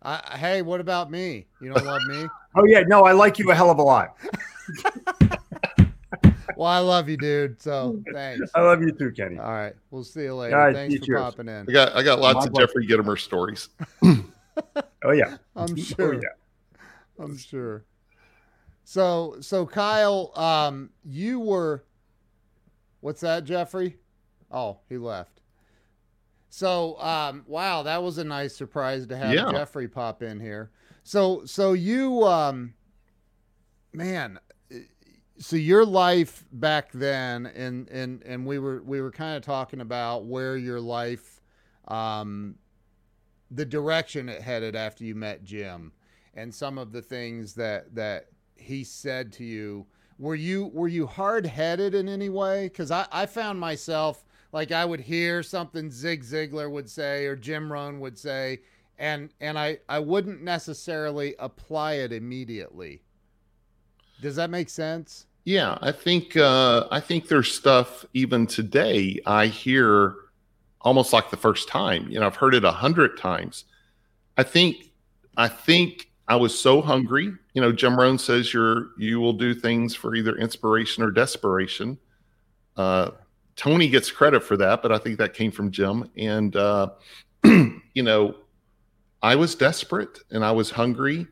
Speaker 1: I, hey, what about me? You don't love me?
Speaker 4: Oh yeah, no, I like you a hell of a lot.
Speaker 1: Well, I love you, dude. So thanks.
Speaker 4: I love you too, Kenny.
Speaker 1: All right. We'll see you later.
Speaker 4: All right,
Speaker 1: Thanks for
Speaker 4: cheers.
Speaker 1: popping in.
Speaker 2: I got I got lots
Speaker 4: My
Speaker 2: of
Speaker 4: pleasure.
Speaker 2: Jeffrey Gitomer stories.
Speaker 4: Oh yeah.
Speaker 1: I'm
Speaker 4: Oh
Speaker 1: sure.
Speaker 4: yeah.
Speaker 1: I'm sure. So so Kyle, um, you were what's that, Jeffrey? Oh, he left. So um, wow, that was a nice surprise to have
Speaker 2: Yeah.
Speaker 1: Jeffrey pop in here. So so you um man so your life back then and and and we were we were kind of talking about where your life um the direction it headed after you met Jim and some of the things that that he said to you. Were you were you hard-headed in any way? Because I, I found myself like i would hear something zig ziglar would say or jim rohn would say and and i i wouldn't necessarily apply it immediately does that make sense
Speaker 2: Yeah, I think uh, I think there's stuff even today I hear almost like the first time. You know, I've heard it a hundred times. I think I think I was so hungry. You know, Jim Rohn says you're you will do things for either inspiration or desperation. Uh, Tony gets credit for that, but I think that came from Jim. And uh, you know, I was desperate and I was hungry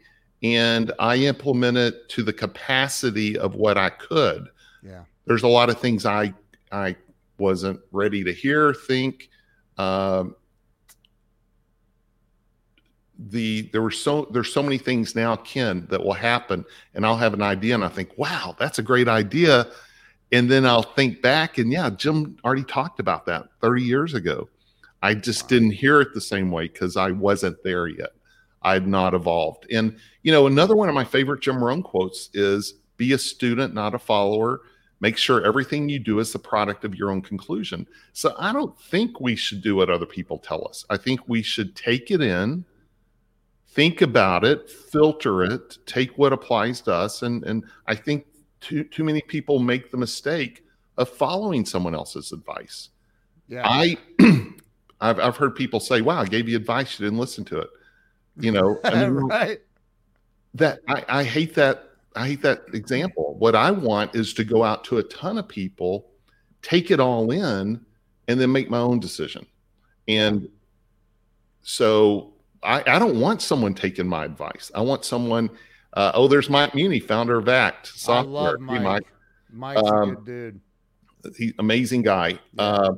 Speaker 2: and I implemented to the capacity of what I could.
Speaker 1: yeah
Speaker 2: There's a lot of things I I wasn't ready to hear, think. Um, the there were so there's so many things now, Ken, that will happen, and I'll have an idea, and I think, wow, that's a great idea, and then I'll think back, and yeah, Jim already talked about that 30 years ago. I just didn't hear it the same way because I wasn't there yet. I had not evolved. And you know, another one of my favorite Jim Rohn quotes is be a student, not a follower. Make sure everything you do is the product of your own conclusion. So I don't think we should do what other people tell us. I think we should take it in, think about it, filter it, take what applies to us. And and I think too too many people make the mistake of following someone else's advice.
Speaker 1: yeah
Speaker 2: I I've I've heard people say, "Wow, I gave you advice, you didn't listen to it." You know, I mean,
Speaker 1: right
Speaker 2: that I, I hate that I hate that example. What I want is to go out to a ton of people, take it all in, and then make my own decision. And so I, I don't want someone taking my advice. I want someone Uh, oh, there's Mike Muhney, founder of ACT
Speaker 1: I
Speaker 2: Software.
Speaker 1: love
Speaker 2: Hey,
Speaker 1: Mike. Mike's
Speaker 2: Um,
Speaker 1: a good dude.
Speaker 2: He amazing guy. Uh,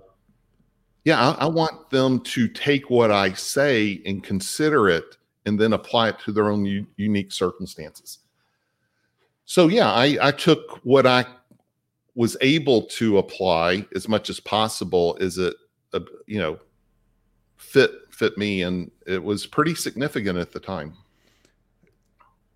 Speaker 2: yeah, I, I want them to take what I say and consider it, and then apply it to their own u- unique circumstances. So yeah, I, I took what I was able to apply as much as possible. Is it, uh, you know, fit fit me, and it was pretty significant at the time.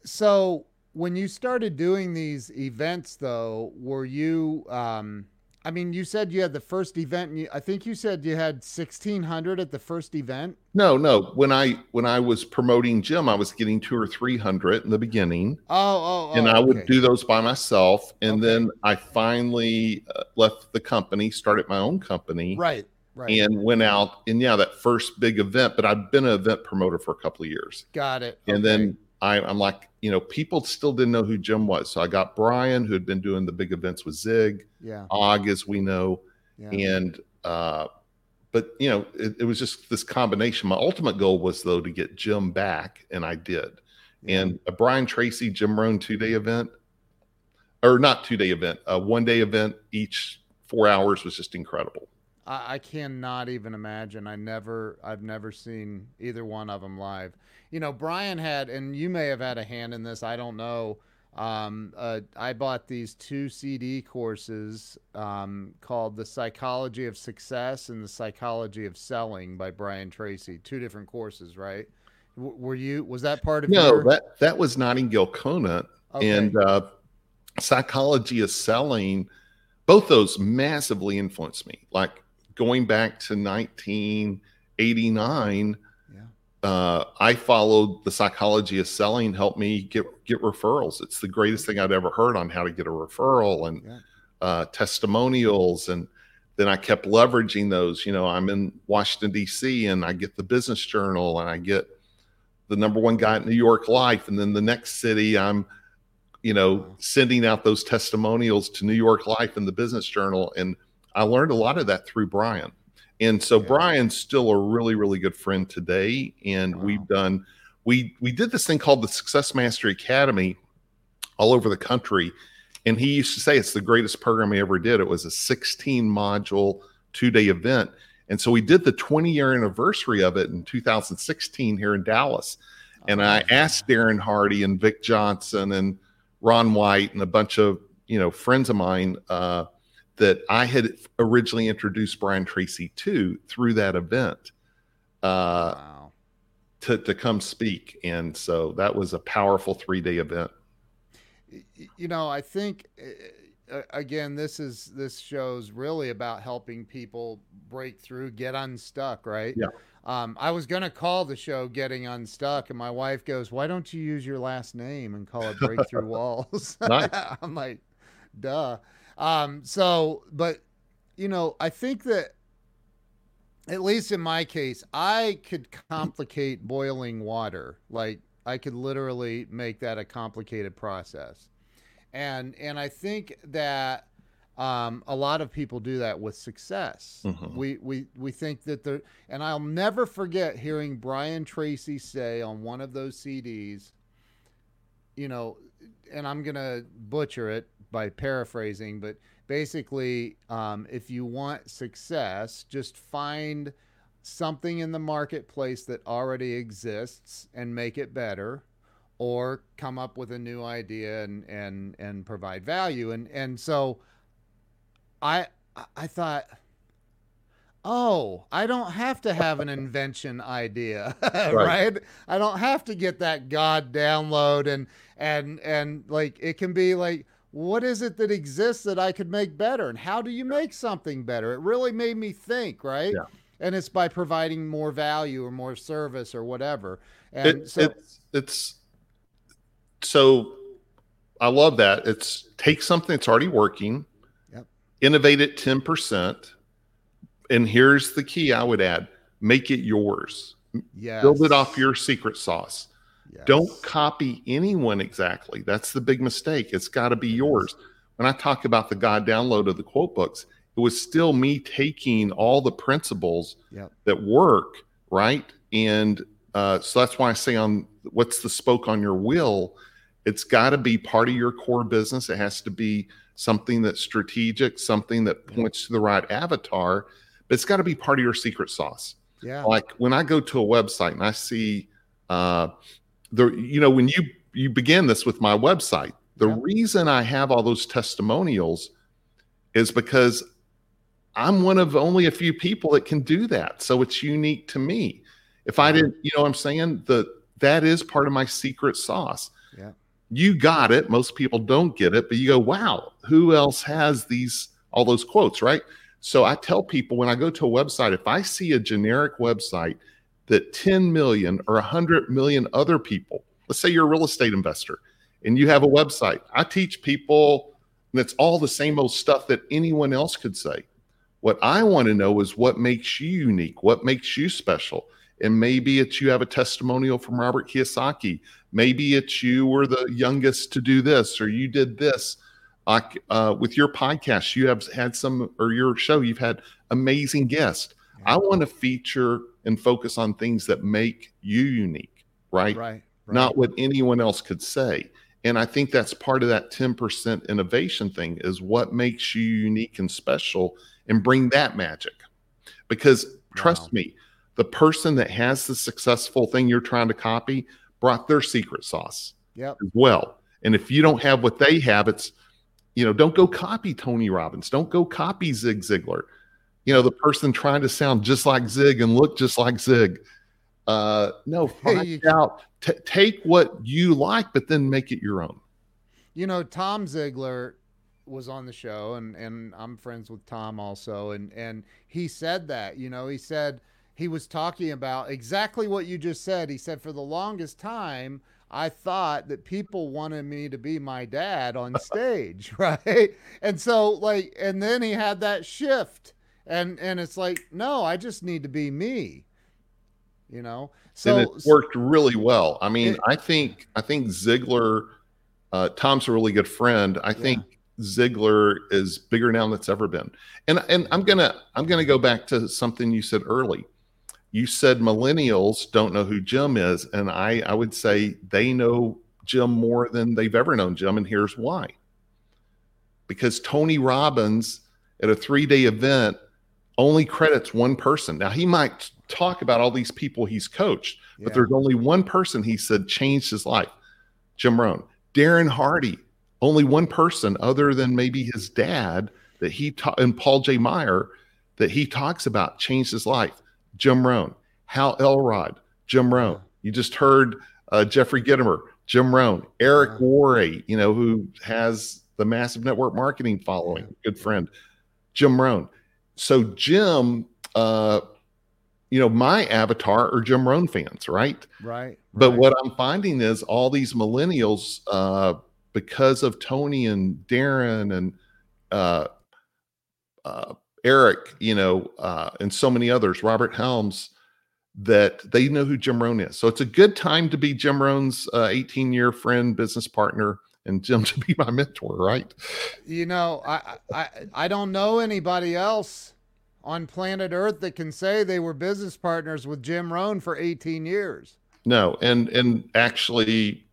Speaker 1: So when you started doing these events, though, were you? Um, I mean, you said you had the first event. And you, I think you said you had sixteen hundred at the first event.
Speaker 2: No, no. When I when I was promoting Jim, I was getting two or three hundred in the beginning.
Speaker 1: Oh, oh, oh
Speaker 2: and I would do those by myself. And
Speaker 1: Okay.
Speaker 2: then I finally uh, left the company, started my own company,
Speaker 1: right, right.
Speaker 2: and went out. And yeah, that first big event, but I've been an event promoter for a couple of years.
Speaker 1: Got it.
Speaker 2: And
Speaker 1: Okay.
Speaker 2: then I, I'm like, you know, people still didn't know who Jim was. So I got Brian, who had been doing the big events with Zig,
Speaker 1: yeah,
Speaker 2: Og, as we know.
Speaker 1: yeah.
Speaker 2: And, uh, but you know, it, it was just this combination. My ultimate goal was though to get Jim back, and I did.
Speaker 1: yeah.
Speaker 2: and a Brian Tracy Jim Rohn two day event, or not two day event, a one day event each four hours was just incredible.
Speaker 1: I, I cannot even imagine. I never, I've never seen either one of them live. You know, Brian had, and you may have had a hand in this. I don't know. Um, uh, I bought these two CD courses um, called "The Psychology of Success" and "The Psychology of Selling" by Brian Tracy. Two different courses, right? W- were you? Was that part of
Speaker 2: No,
Speaker 1: your?
Speaker 2: that that was Nightingale Conant
Speaker 1: Okay.
Speaker 2: and uh, psychology of selling. Both those massively influenced me. Like going back to 1989.
Speaker 1: Yeah.
Speaker 2: Uh, I followed the psychology of selling, helped me get get referrals. It's the greatest thing I'd ever heard on how to get a referral and
Speaker 1: Yeah.
Speaker 2: uh, testimonials. And then I kept leveraging those. You know, I'm in Washington D.C. and I get the Business Journal and I get the number one guy at New York Life, and then the next city I'm, you know,
Speaker 1: Wow.
Speaker 2: sending out those testimonials to New York Life and the Business Journal, and I learned a lot of that through Brian. And so
Speaker 1: Yeah.
Speaker 2: Brian's still a really, really good friend today. And
Speaker 1: Wow.
Speaker 2: we've done we we did this thing called the Success Mastery Academy all over the country. And he used to say it's the greatest program he ever did. It was a 16 module, two day event. And so we did the 20 year anniversary of it in 2016 here in Dallas. And I asked Darren Hardy and Vic Johnson and Ron White and a bunch of you know friends of mine uh, that I had originally introduced Brian Tracy to through that event uh,
Speaker 1: wow.
Speaker 2: to to come speak, and so that was a powerful three day event.
Speaker 1: You know i think uh, uh, again this is this shows really about helping people break through get unstuck right
Speaker 2: Yeah.
Speaker 1: um, i was going to call the show getting unstuck and my wife goes why don't you use your last name and call it breakthrough walls i'm like duh um, so but you know i think that at least in my case, I could complicate boiling water. Like I could literally make that a complicated process. And and I think that um, a lot of people do that with success.
Speaker 2: Mhm.
Speaker 1: We we we think that there and I'll never forget hearing Brian Tracy say on one of those CDs, you know, and I'm gonna butcher it by paraphrasing, but basically, um, if you want success, just find something in the marketplace that already exists and make it better or come up with a new idea and and and provide value and and so i i thought oh i don't have to have an invention idea right. i don't have to get that god download and and and like it can be like what is it that exists that i could make better and how do you make something better it really made me think right
Speaker 2: Yeah.
Speaker 1: and it's by providing more value or more service or whatever and
Speaker 2: It-
Speaker 1: so
Speaker 2: it's it's so I love that. It's take something that's already working,
Speaker 1: Yep.
Speaker 2: innovate it 10%. And here's the key I would add make it yours.
Speaker 1: yes.
Speaker 2: Build it off your secret sauce.
Speaker 1: Yes.
Speaker 2: Don't copy anyone exactly. That's the big mistake. It's got to be yours. When I talk about the God download of the quote books, it was still me taking all the principles
Speaker 1: Yep.
Speaker 2: that work, right? And uh, so that's why I say on what's the spoke on your wheel It's got to be part of your core business. It has to be something that's strategic, something that points to the right avatar, but it's got to be part of your secret sauce.
Speaker 1: Yeah.
Speaker 2: Like when I go to a website and I see uh the you know when you you begin this with my website, the
Speaker 1: Yeah.
Speaker 2: reason I have all those testimonials is because I'm one of only a few people that can do that. So it's unique to me. If I didn't, you know what I'm saying? The that is part of my secret sauce.
Speaker 1: Yeah.
Speaker 2: You got it. Most people don't get it, but you go, wow, who else has these all those quotes, right? So I tell people when I go to a website, if I see a generic website that 10 million or 100 million other people, let's say you're a real estate investor and you have a website, I teach people that's all the same old stuff that anyone else could say. What I want to know is what makes you unique, what makes you special. And maybe it's you have a testimonial from Robert Kiyosaki. Maybe it's you were the youngest to do this, or you did this. Like uh, with your podcast, you have had some, or your show, you've had amazing guests. I want to feature and focus on things that make you unique, right?
Speaker 1: Right. right.
Speaker 2: Not what anyone else could say. And I think that's part of that 10% innovation thing is what makes you unique and special and bring that magic. Because trust
Speaker 1: Wow.
Speaker 2: me, the person that has the successful thing you're trying to copy brought their secret sauce
Speaker 1: Yep.
Speaker 2: as well. And if you don't have what they have, it's, you know, don't go copy Tony Robbins. Don't go copy Zig Ziglar. You know, the person trying to sound just like Zig and look just like Zig. Uh, no,
Speaker 1: Hey,
Speaker 2: find
Speaker 1: you-
Speaker 2: out, t- take what you like, but then make it your own.
Speaker 1: You know, Tom Ziglar was on the show and and I'm friends with Tom also and and he said that, you know, he said he was talking about exactly what you just said. He said for the longest time I thought that people wanted me to be my dad on stage, right? And so like and then he had that shift and and it's like, no, I just need to be me. You know? So
Speaker 2: and it's worked really well. I mean,
Speaker 1: It-
Speaker 2: I think I think Ziglar, uh, Tom's a really good friend. I think Ziglar is bigger now than it's ever been. And and I'm gonna I'm gonna go back to something you said early. You said millennials don't know who Jim is, and I I would say they know Jim more than they've ever known Jim, and here's why. Because Tony Robbins at a three day event only credits one person. Now he might talk about all these people he's coached, but there's only one person he said changed his life Jim Rohn. Darren Hardy, only one person other than maybe his dad that he ta- and Paul J. Meyer that he talks about changed his life. Jim Rohn, Hal Elrod, Jim Rohn. You just heard uh, Jeffrey Gitomer, Jim Rohn, Eric
Speaker 1: Yeah.
Speaker 2: Worre, you know, who has the massive network marketing following, good friend, Jim Rohn. So Jim, uh, you know, my avatar are Jim Rohn fans, right?
Speaker 1: right.
Speaker 2: But
Speaker 1: right.
Speaker 2: what I'm finding is all these millennials, uh, because of Tony and Darren and uh, uh, Eric, you know, uh, and so many others, Robert Helms, that they know who Jim Rohn is. So it's a good time to be Jim Rohn's 18 year friend, business partner, and Jim to be my mentor, right?
Speaker 1: You know, I, I I don't know anybody else on planet Earth that can say they were business partners with Jim Rohn for 18 years.
Speaker 2: No, and and actually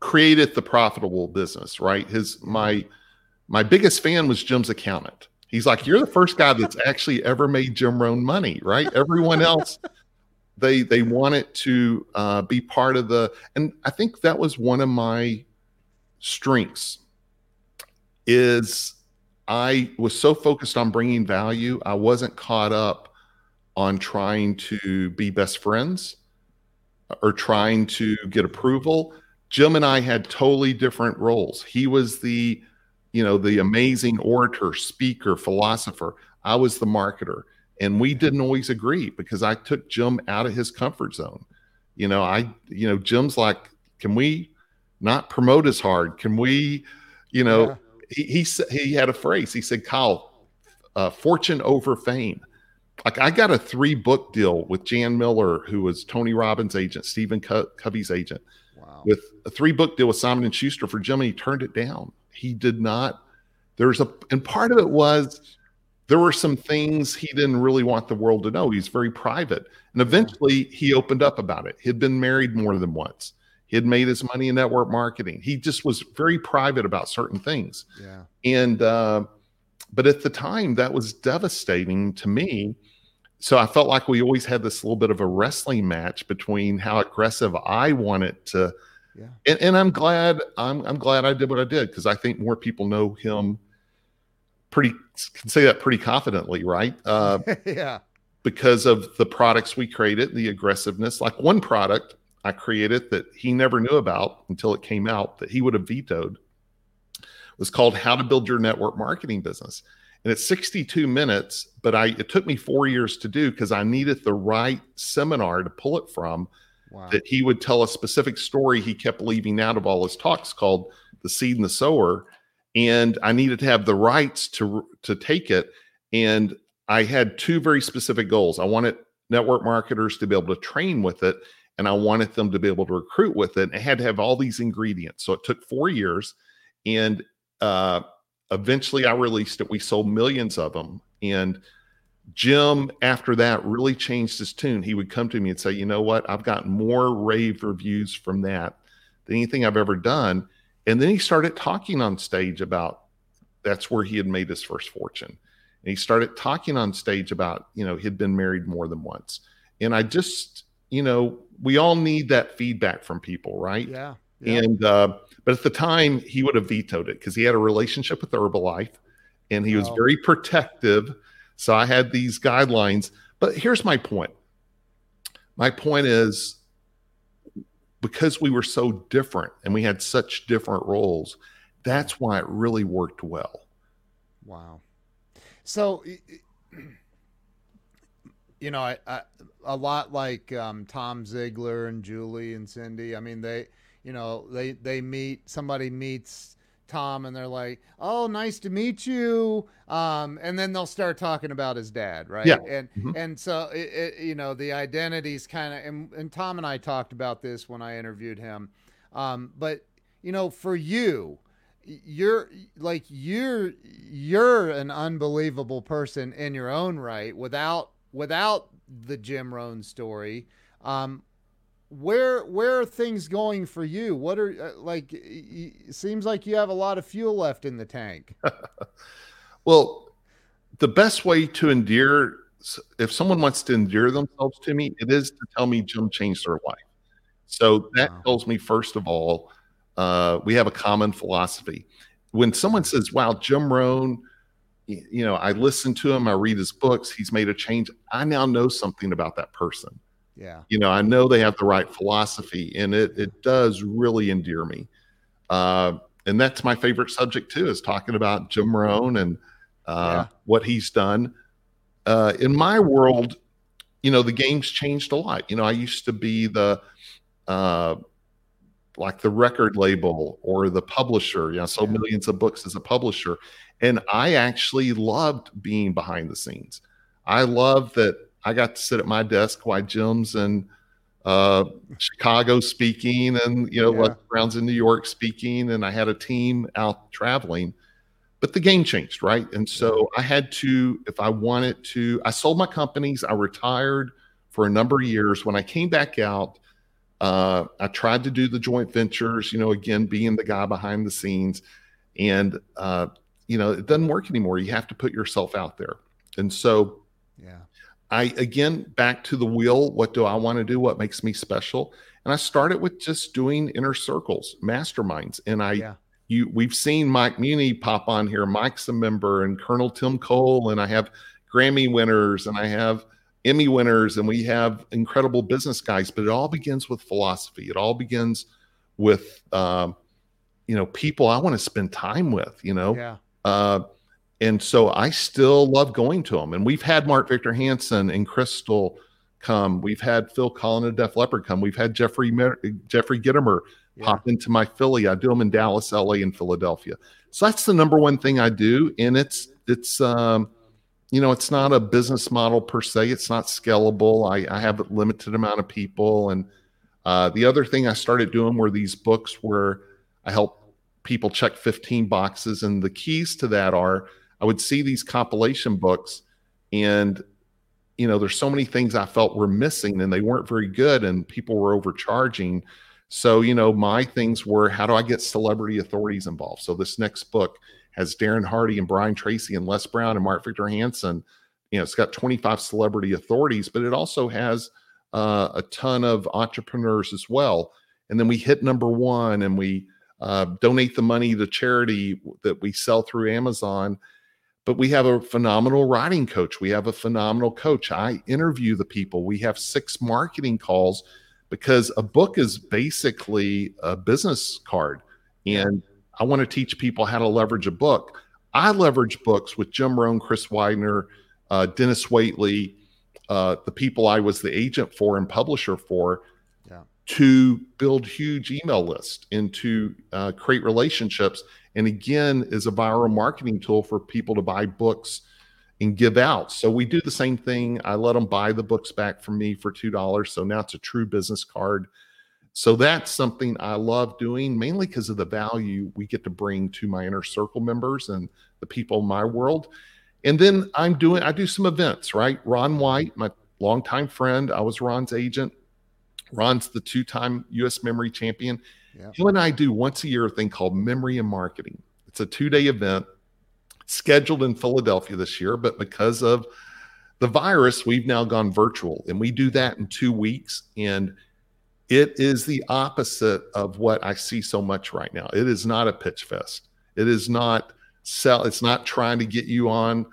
Speaker 2: created the profitable business, right? His my my biggest fan was Jim's accountant. He's like, You're the first guy that's actually ever made Jim Rohn money, right? Everyone else they they wanted to uh, be part of the and I think that was one of my strengths is I was so focused on bringing value, I wasn't caught up on trying to be best friends uh, or trying to get approval. Jim and I had totally different roles. He was the, you know, the amazing orator, speaker, philosopher. I was the marketer. And we didn't always agree because I took Jim out of his comfort zone. You know, I, you know, Jim's like, can we not promote as hard? Can we, you know,
Speaker 1: Yeah.
Speaker 2: He, he he had a phrase. He said, Kyle, uh, fortune over fame. Like I got a three book deal with Jan Miller, who was Tony Robbins' agent, Stephen Co- Covey's agent,
Speaker 1: Wow.
Speaker 2: with a three book deal with Simon and Schuster for Jim, and he turned it down. He did not. There's a and part of it was there were some things he didn't really want the world to know. He's very private, and eventually he opened up about it. He'd been married more than once. He had made his money in network marketing. He just was very private about certain things.
Speaker 1: Yeah.
Speaker 2: And, uh, but at the time, that was devastating to me. So I felt like we always had this little bit of a wrestling match between how aggressive I wanted to.
Speaker 1: Yeah.
Speaker 2: And, and I'm glad I'm I'm glad I did what I did because I think more people know him pretty can say that pretty confidently, right? Uh,
Speaker 1: yeah.
Speaker 2: because of the products we created, the aggressiveness. Like one product I created that he never knew about until it came out that he would have vetoed was called How to Build Your Network Marketing Business. And it's 62 minutes, but I it took me four years to do because I needed the right seminar to pull it from
Speaker 1: Wow.
Speaker 2: that he would tell a specific story he kept leaving out of all his talks called the seed and the sower and i needed to have the rights to to take it and i had two very specific goals i wanted network marketers to be able to train with it and i wanted them to be able to recruit with it and it had to have all these ingredients so it took four years and uh, eventually i released it we sold millions of them and Jim, after that, really changed his tune. He would come to me and say, You know what? I've gotten more rave reviews from that than anything I've ever done. And then he started talking on stage about that's where he had made his first fortune. And he started talking on stage about, you know, he'd been married more than once. And I just, you know, we all need that feedback from people, right?
Speaker 1: Yeah. yeah.
Speaker 2: And uh, but at the time he would have vetoed it because he had a relationship with Herbalife and he was very protective. So I had these guidelines. But here's my point. My point is because we were so different and we had such different roles, that's why it really worked well.
Speaker 1: Wow. So, you know, I, I, a lot like um, Tom Ziglar and Julie and Cindy. I mean, they, you know, they they meet somebody meets Tom and they're like, "Oh, nice to meet you," um, and then they'll start talking about his dad, right?
Speaker 2: Yeah.
Speaker 1: And
Speaker 2: Mhm.
Speaker 1: and so it, it, you know, the identities kind of, and, and Tom and I talked about this when I interviewed him, um, but you know, for you, you're like you're you're an unbelievable person in your own right without without the Jim Rohn story. Um, where where are things going for you? What are uh, like? It seems like you have a lot of fuel left in the tank.
Speaker 2: Well, the best way to endear, if someone wants to endear themselves to me, it is to tell me Jim changed their life. So that
Speaker 1: Wow.
Speaker 2: tells me, first of all, uh, we have a common philosophy. When someone says, wow, Jim Rohn, you know, I listen to him, I read his books, he's made a change. I now know something about that person.
Speaker 1: Yeah,
Speaker 2: You know, I know they have the right philosophy, and it it does really endear me. Uh, and that's my favorite subject too, is talking about Jim Rohn and uh,
Speaker 1: Yeah.
Speaker 2: what he's done. Uh, in my world, you know, the game's changed a lot. You know, I used to be the uh, like the record label or the publisher. You know, sold
Speaker 1: Yeah.
Speaker 2: millions of books as a publisher, and I actually loved being behind the scenes. I love that I got to sit at my desk while Jim's in uh, Chicago speaking, and you know,
Speaker 1: Yeah.
Speaker 2: Brown's in New York speaking, and I had a team out traveling. But the game changed, right? And so I had to, if I wanted to, I sold my companies. I retired for a number of years. When I came back out, uh, I tried to do the joint ventures. You know, again, being the guy behind the scenes, and uh, you know, it doesn't work anymore. You have to put yourself out there, and so.
Speaker 1: yeah,
Speaker 2: I again back to the wheel. What do I want to do? What makes me special? And I started with just doing inner circles, masterminds. And I,
Speaker 1: yeah,
Speaker 2: you, we've seen Mike Muhney pop on here. Mike's a member, and Colonel Tim Cole, and I have Grammy winners, and I have Emmy winners, and we have incredible business guys. But it all begins with philosophy. It all begins with, um, you know, people I want to spend time with. You know,
Speaker 1: yeah,
Speaker 2: uh, and so I still love going to them. And we've had Mark Victor Hansen and Crystal come. We've had Phil Collen and Def Leppard come. We've had Jeffrey Mer- Jeffrey Gitomer
Speaker 1: yeah.
Speaker 2: pop into my Philly. I do them in Dallas, LA, and Philadelphia. So that's the number one thing I do. And it's it's um, you know it's not a business model per se. It's not scalable. I, I have a limited amount of people. And uh, the other thing I started doing were these books where I help people check 15 boxes. And the keys to that are I would see these compilation books and you know there's so many things I felt were missing and they weren't very good and people were overcharging. So, you know, my things were how do I get celebrity authorities involved? So this next book has Darren Hardy and Brian Tracy and Les Brown and Mark Victor Hansen. You know, it's got 25 celebrity authorities, but it also has uh, a ton of entrepreneurs as well. And then we hit number one and we uh, donate the money to charity that we sell through Amazon. But we have a phenomenal writing coach. We have a phenomenal coach. I interview the people. We have six marketing calls because a book is basically a business card. And I want to teach people how to leverage a book. I leverage books with Jim Rohn, Chris Widener, uh, Denis Waitley, uh, the people I was the agent for and publisher for,
Speaker 1: Yeah.
Speaker 2: to build huge email lists and to uh, create relationships. And again, is a viral marketing tool for people to buy books and give out. So we do the same thing. I let them buy the books back from me for two dollars. So now it's a true business card. So that's something I love doing, mainly because of the value we get to bring to my inner circle members and the people in my world. And then I'm doing, I do some events, right? Ron White, my longtime friend, I was Ron's agent. Ron's the two time US memory champion.
Speaker 1: Yeah.
Speaker 2: Him and I do once a year a thing called Memory and Marketing. It's a two day event scheduled in Philadelphia this year, but because of the virus, we've now gone virtual and we do that in two weeks. And it is the opposite of what I see so much right now. It is not a pitch fest. It is not sell, it's not trying to get you on,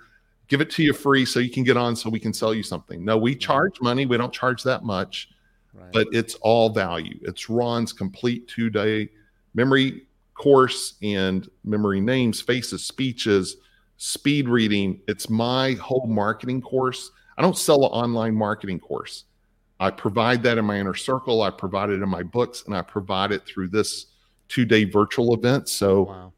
Speaker 2: give it to you free so you can get on so we can sell you something. No, we charge money. We don't charge that much
Speaker 1: Right.
Speaker 2: but it's all value. It's Ron's complete two day memory course and memory names, faces, speeches, speed reading. It's my whole marketing course. I don't sell an online marketing course. I provide that in my inner circle. I provide it in my books and I provide it through this two day virtual event. So,
Speaker 1: wow.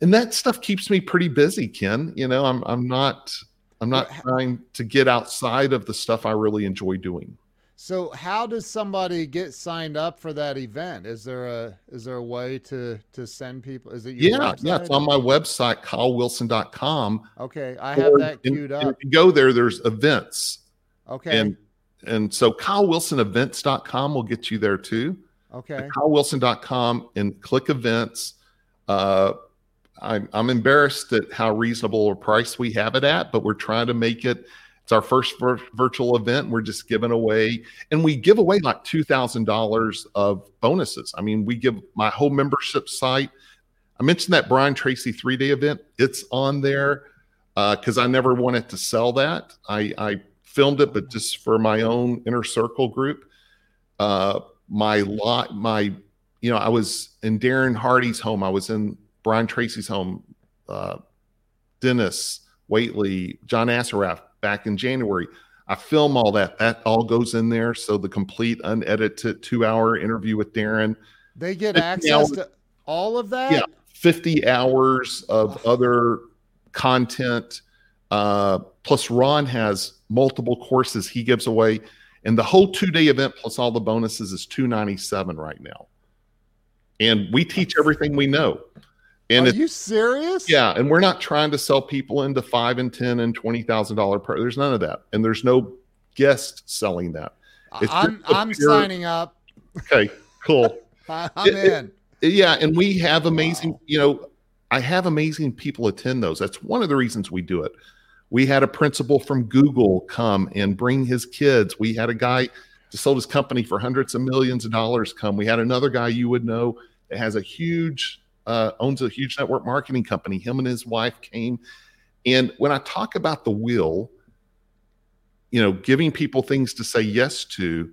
Speaker 2: and that stuff keeps me pretty busy, Ken. You know, I'm, I'm not, I'm not trying to get outside of the stuff I really enjoy doing.
Speaker 1: So how does somebody get signed up for that event? Is there a is there a way to to send people? Is it your
Speaker 2: Yeah, yeah, it's on my website, kyleWilson.com.
Speaker 1: Okay, I have
Speaker 2: Or-
Speaker 1: that queued
Speaker 2: and
Speaker 1: up.
Speaker 2: If you go there, there's events.
Speaker 1: Okay,
Speaker 2: And and so KyleWilsonEvents.com will get you there too.
Speaker 1: okay,
Speaker 2: KyleWilson.com and click events. Uh, I'm, I'm embarrassed at how reasonable a price we have it at, but we're trying to make it. It's our first vir- virtual event. We're just giving away, and we give away like two thousand dollars of bonuses. I mean, we give my whole membership site. I mentioned that Brian Tracy three day event. It's on there because I never wanted to sell that. I, I filmed it, but just for my own inner circle group. Uh, my lot, my, you know, I was in Darren Hardy's home. I was in Brian Tracy's home. Uh, Denis Waitley, John Assaraf back in January. I film all that. That all goes in there. So the complete unedited two hour interview with Darren.
Speaker 1: they get access
Speaker 2: hours.
Speaker 1: to all of that.
Speaker 2: Yeah. 50 hours of other content. Uh, plus, Ron has multiple courses he gives away. And the whole two day event plus all the bonuses is 297 right now. And we teach everything we know. And
Speaker 1: Are you serious?
Speaker 2: yeah, and we're not trying to sell people into five and ten and twenty thousand dollar per. There's none of that, and there's no guest selling that. It's
Speaker 1: I'm I'm
Speaker 2: pure-
Speaker 1: signing up.
Speaker 2: Okay, cool.
Speaker 1: I'm
Speaker 2: It- it-
Speaker 1: in.
Speaker 2: Yeah, and we have amazing,
Speaker 1: Wow.
Speaker 2: you know, I have amazing people attend those. That's one of the reasons we do it. We had a principal from Google come and bring his kids. We had a guy that sold his company for hundreds of millions of dollars come. We had another guy you would know that has a huge, uh, owns a huge network marketing company. Him and his wife came. And when I talk about the will, you know, giving people things to say yes to,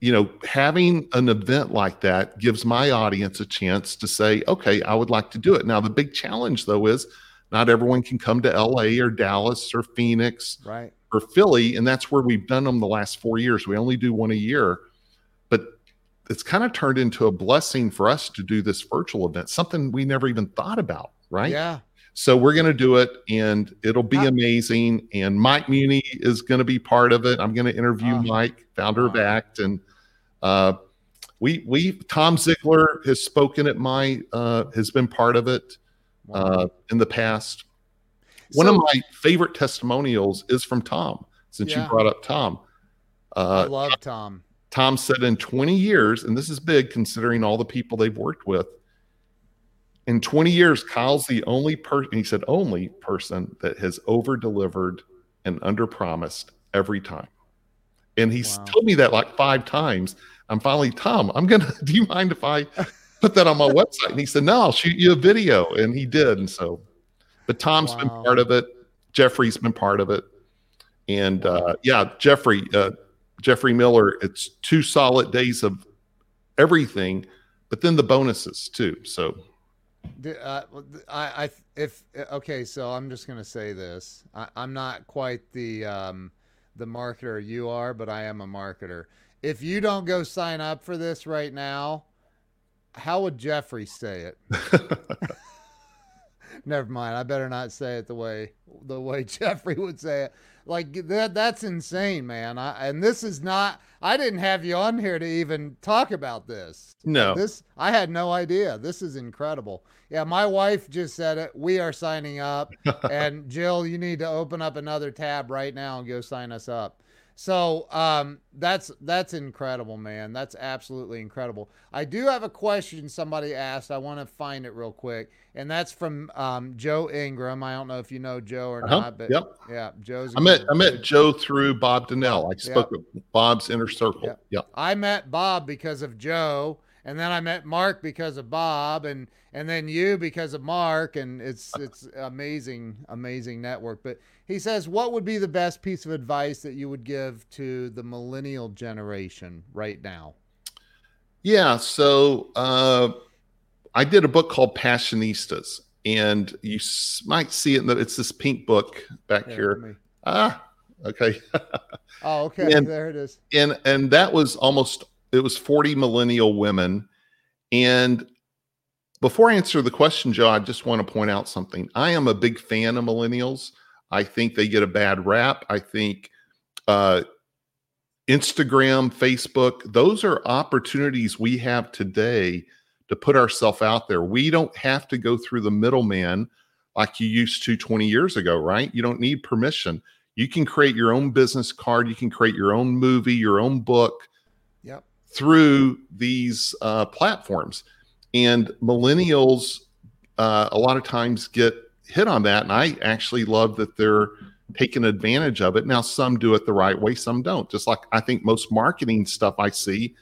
Speaker 2: you know, having an event like that gives my audience a chance to say, okay, I would like to do it. Now, the big challenge though is not everyone can come to LA or Dallas or Phoenix
Speaker 1: Right.
Speaker 2: or Philly. And that's where we've done them the last four years. We only do one a year, but it's kind of turned into a blessing for us to do this virtual event, something we never even thought about. Right.
Speaker 1: Yeah.
Speaker 2: So we're going to do it and it'll be amazing. And Mike Muhney is going to be part of it. I'm going to interview
Speaker 1: Ah.
Speaker 2: Mike, founder of ACT. And uh, we, we, Tom Ziglar has spoken at my, uh, has been part of it
Speaker 1: Wow.
Speaker 2: uh, in the past. One of my favorite testimonials is from Tom, since
Speaker 1: Yeah.
Speaker 2: you brought up Tom. uh, I
Speaker 1: love Tom.
Speaker 2: Tom said in 20 years, and this is big considering all the people they've worked with. In 20 years, Kyle's the only person, he said, only person that has over delivered and under promised every time. And he's
Speaker 1: Wow.
Speaker 2: told me that like five times. I'm finally, Tom, I'm going to, do you mind if I put that on my website? And he said, no, I'll shoot you a video. And he did. And so, but Tom's been part of it. Jeffrey's been part of it. And uh, yeah, Jeffrey, uh, Jeffrey Miller, it's two solid days of everything, but then the bonuses too. So
Speaker 1: Uh, I, I, if okay, so I'm just gonna say this. I, I'm not quite the um, the marketer you are, but I am a marketer. If you don't go sign up for this right now, how would Jeffrey say it? Never mind. I better not say it the way the way Jeffrey would say it. Like that that's insane, man. I, and this is not I didn't have you on here to even talk about this.
Speaker 2: no,
Speaker 1: This I had no idea. This is incredible. Yeah, my wife just said it. We are signing up. and Jill, you need to open up another tab right now and go sign us up. So um, that's that's incredible, man. That's absolutely incredible. I do have a question somebody asked. I want to find it real quick, and that's from um, Joe Ingram. I don't know if you know Joe or
Speaker 2: Uh-huh.
Speaker 1: not, but
Speaker 2: Yep.
Speaker 1: yeah, Joe's.
Speaker 2: I met I met Joe through Bob Donnell. I spoke with Bob's inner circle.
Speaker 1: Yep.
Speaker 2: Yep.
Speaker 1: I met Bob because of Joe, and then I met Mark because of Bob, and and then you because of Mark, and it's it's amazing, amazing network. But he says, what would be the best piece of advice that you would give to the millennial generation right now?
Speaker 2: Yeah. So uh, I did a book called Passionistas, and you s- might see it. In the, it's this pink book back
Speaker 1: Yeah,
Speaker 2: here.
Speaker 1: me-
Speaker 2: Ah, okay.
Speaker 1: Oh, okay,
Speaker 2: And-
Speaker 1: there it is.
Speaker 2: and and that was almost it was 40 millennial women and before i answer the question joe i just want to point out something. I am a big fan of millennials. I think they get a bad rap. I think uh, instagram facebook those are opportunities we have today to put ourselves out there. We don't have to go through the middleman like you used to 20 years ago right? You don't need permission. You can create your own business card. You can create your own movie your own book
Speaker 1: Yep.
Speaker 2: through these uh, platforms and millennials uh, a lot of times get hit on that and i actually love that they're taking advantage of it now some do it the right way some don't just like i think most marketing stuff i see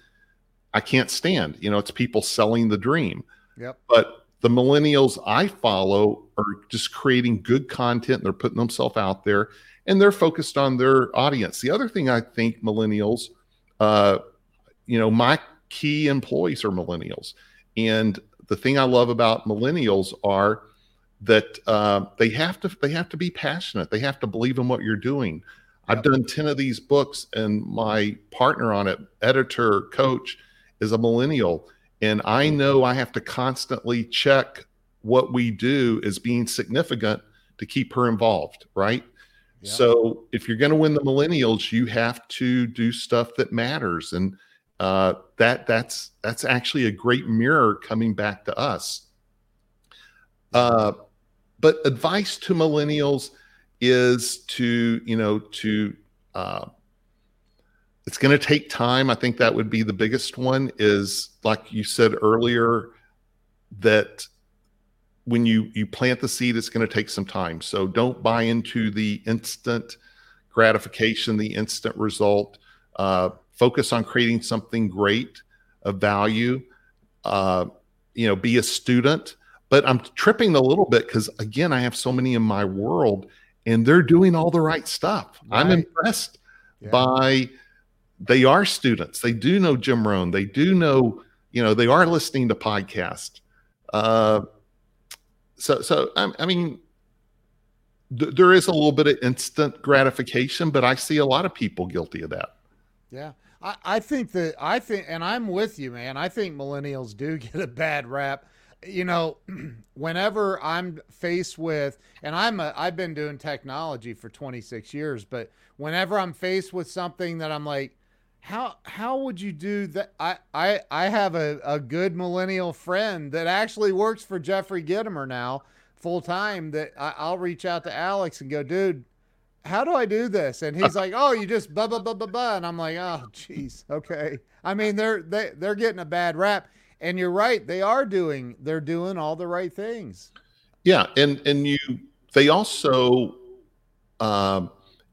Speaker 2: i can't stand you know it's people selling the dream
Speaker 1: Yep.
Speaker 2: but the millennials I follow are just creating good content. They're putting themselves out there and they're focused on their audience. The other thing I think millennials, uh, you know, my key employees are millennials. And the thing I love about millennials are that uh, they have to they have to be passionate. They have to believe in what you're doing. I've done 10 of these books and my partner on it, editor, coach, is a millennial and I know I have to constantly check what we do as being significant to keep her involved, right? So if you're going to win the millennials, you have to do stuff that matters, and uh, that that's that's actually a great mirror coming back to us. Uh, but advice to millennials is to you know to uh, it's going to take time. I think that would be the biggest one is like you said earlier that when you you plant the seed it's going to take some time. So don't buy into the instant gratification the instant result. Uh, focus on creating something great of value uh, you know be a student. But i'm tripping a little bit because again i have so many in my world and they're doing all the right stuff. I'm impressed
Speaker 1: Yeah.
Speaker 2: by they are students. They do know jim rohn. They do know you know they are listening to podcasts. Uh so so i, I mean th- there is a little bit of instant gratification but i see a lot of people guilty of that.
Speaker 1: Yeah. I, I think that I think and I'm with you, man. I think millennials do get a bad rap. You know, whenever I'm faced with and I'm a I've been doing technology for 26 years, but whenever I'm faced with something that I'm like, how how would you do that? I I, I have a, a good millennial friend that actually works for Jeffrey Gitomer now full time that I, I'll reach out to Alex and go, dude, how do I do this? And he's like, oh, you just blah blah blah blah blah. And I'm like, oh, jeez, okay. I mean, they're they they're getting a bad rap, and you're right, they are doing they're doing all the right things.
Speaker 2: Yeah, and and you they also, um,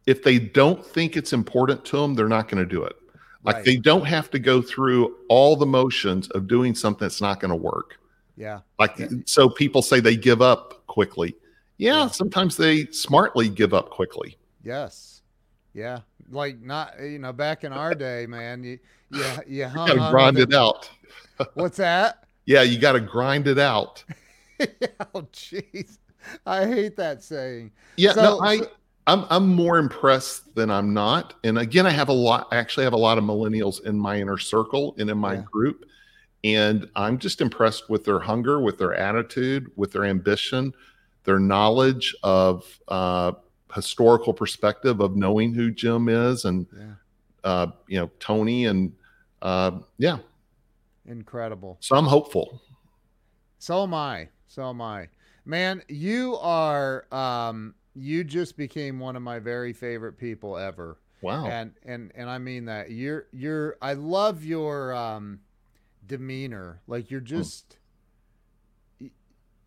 Speaker 2: if they don't think it's important to them, they're not going to do it. Like
Speaker 1: Right.
Speaker 2: they don't have to go through all the motions of doing something that's not going to work.
Speaker 1: Yeah,
Speaker 2: Like
Speaker 1: Yeah.
Speaker 2: so, people say they give up quickly. Yeah,
Speaker 1: Yeah.
Speaker 2: sometimes they smartly give up quickly.
Speaker 1: Yes, yeah. Like not you know back in our day, man. You yeah you hung
Speaker 2: You grind
Speaker 1: with
Speaker 2: it out.
Speaker 1: What's that?
Speaker 2: Yeah, you got to grind it out.
Speaker 1: oh, jeez, I hate that saying.
Speaker 2: Yeah,
Speaker 1: So-
Speaker 2: no, I,
Speaker 1: so-
Speaker 2: I'm I'm more impressed than I'm not. And again, I have a lot. I actually have a lot of millennials in my inner circle and in my
Speaker 1: Yeah.
Speaker 2: group, and I'm just impressed with their hunger, with their attitude, with their ambition, their knowledge of uh, historical perspective of knowing who Jim is, and
Speaker 1: Yeah,
Speaker 2: uh, you know Tony, and uh, yeah.
Speaker 1: incredible.
Speaker 2: So I'm hopeful.
Speaker 1: So am I. So am I. Man, you are um you just became one of my very favorite people ever.
Speaker 2: Wow.
Speaker 1: And and and I mean that. You're you're I love your um demeanor. Like you're just y-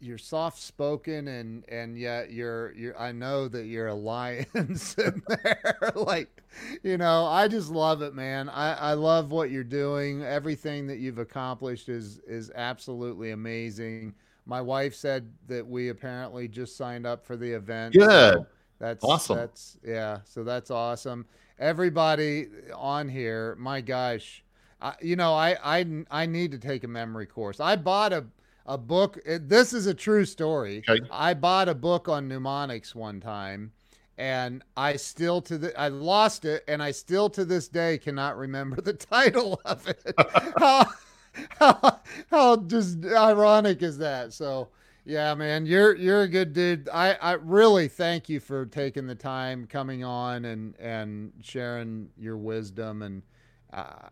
Speaker 1: you're soft spoken and and yet you're you're I know that you're a lion sitting there. like, you know, I just love it, man. I, I love what you're doing. Everything that you've accomplished is is absolutely amazing. My wife said that we apparently just signed up for the event.
Speaker 2: Good.
Speaker 1: so that's
Speaker 2: Awesome.
Speaker 1: That's yeah. So that's awesome. Everybody on here, my gosh, I, you know, I I I need to take a memory course. I bought a a book. it- This is a true story.
Speaker 2: Okay.
Speaker 1: I bought a book on mnemonics one time, and I still to the I lost it, and I still to this day cannot remember the title of it. how, how how just ironic is that? So yeah, man, you're you're a good dude. I I really thank you for taking the time, coming on, and and sharing your wisdom and. Uh,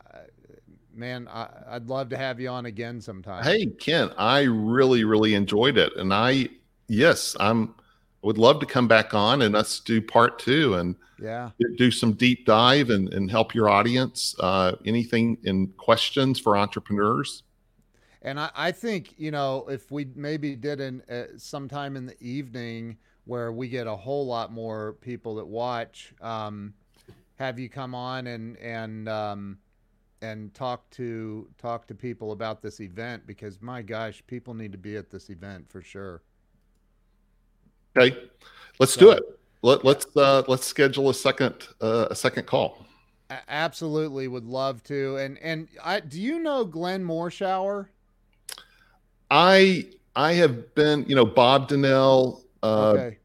Speaker 1: man, I, I'd love to have you on again sometime.
Speaker 2: Hey, Ken, I really, really enjoyed it. And I, yes, I'm, would love to come back on and us do part two and
Speaker 1: yeah,
Speaker 2: do some deep dive and, and help your audience. Uh, anything in questions for entrepreneurs?
Speaker 1: and I, I think you know if we maybe did an uh, sometime in the evening where we get a whole lot more people that watch, um, have you come on and and um, and talk to talk to people about this event because my gosh, people need to be at this event for sure.
Speaker 2: Okay, let's do it. Let, let's uh, let's schedule a second uh, a second call.
Speaker 1: Absolutely, would love to. And and I do you know Glenn Morshower?
Speaker 2: I I have been, you know, Bob Donnell. Uh,
Speaker 1: Okay.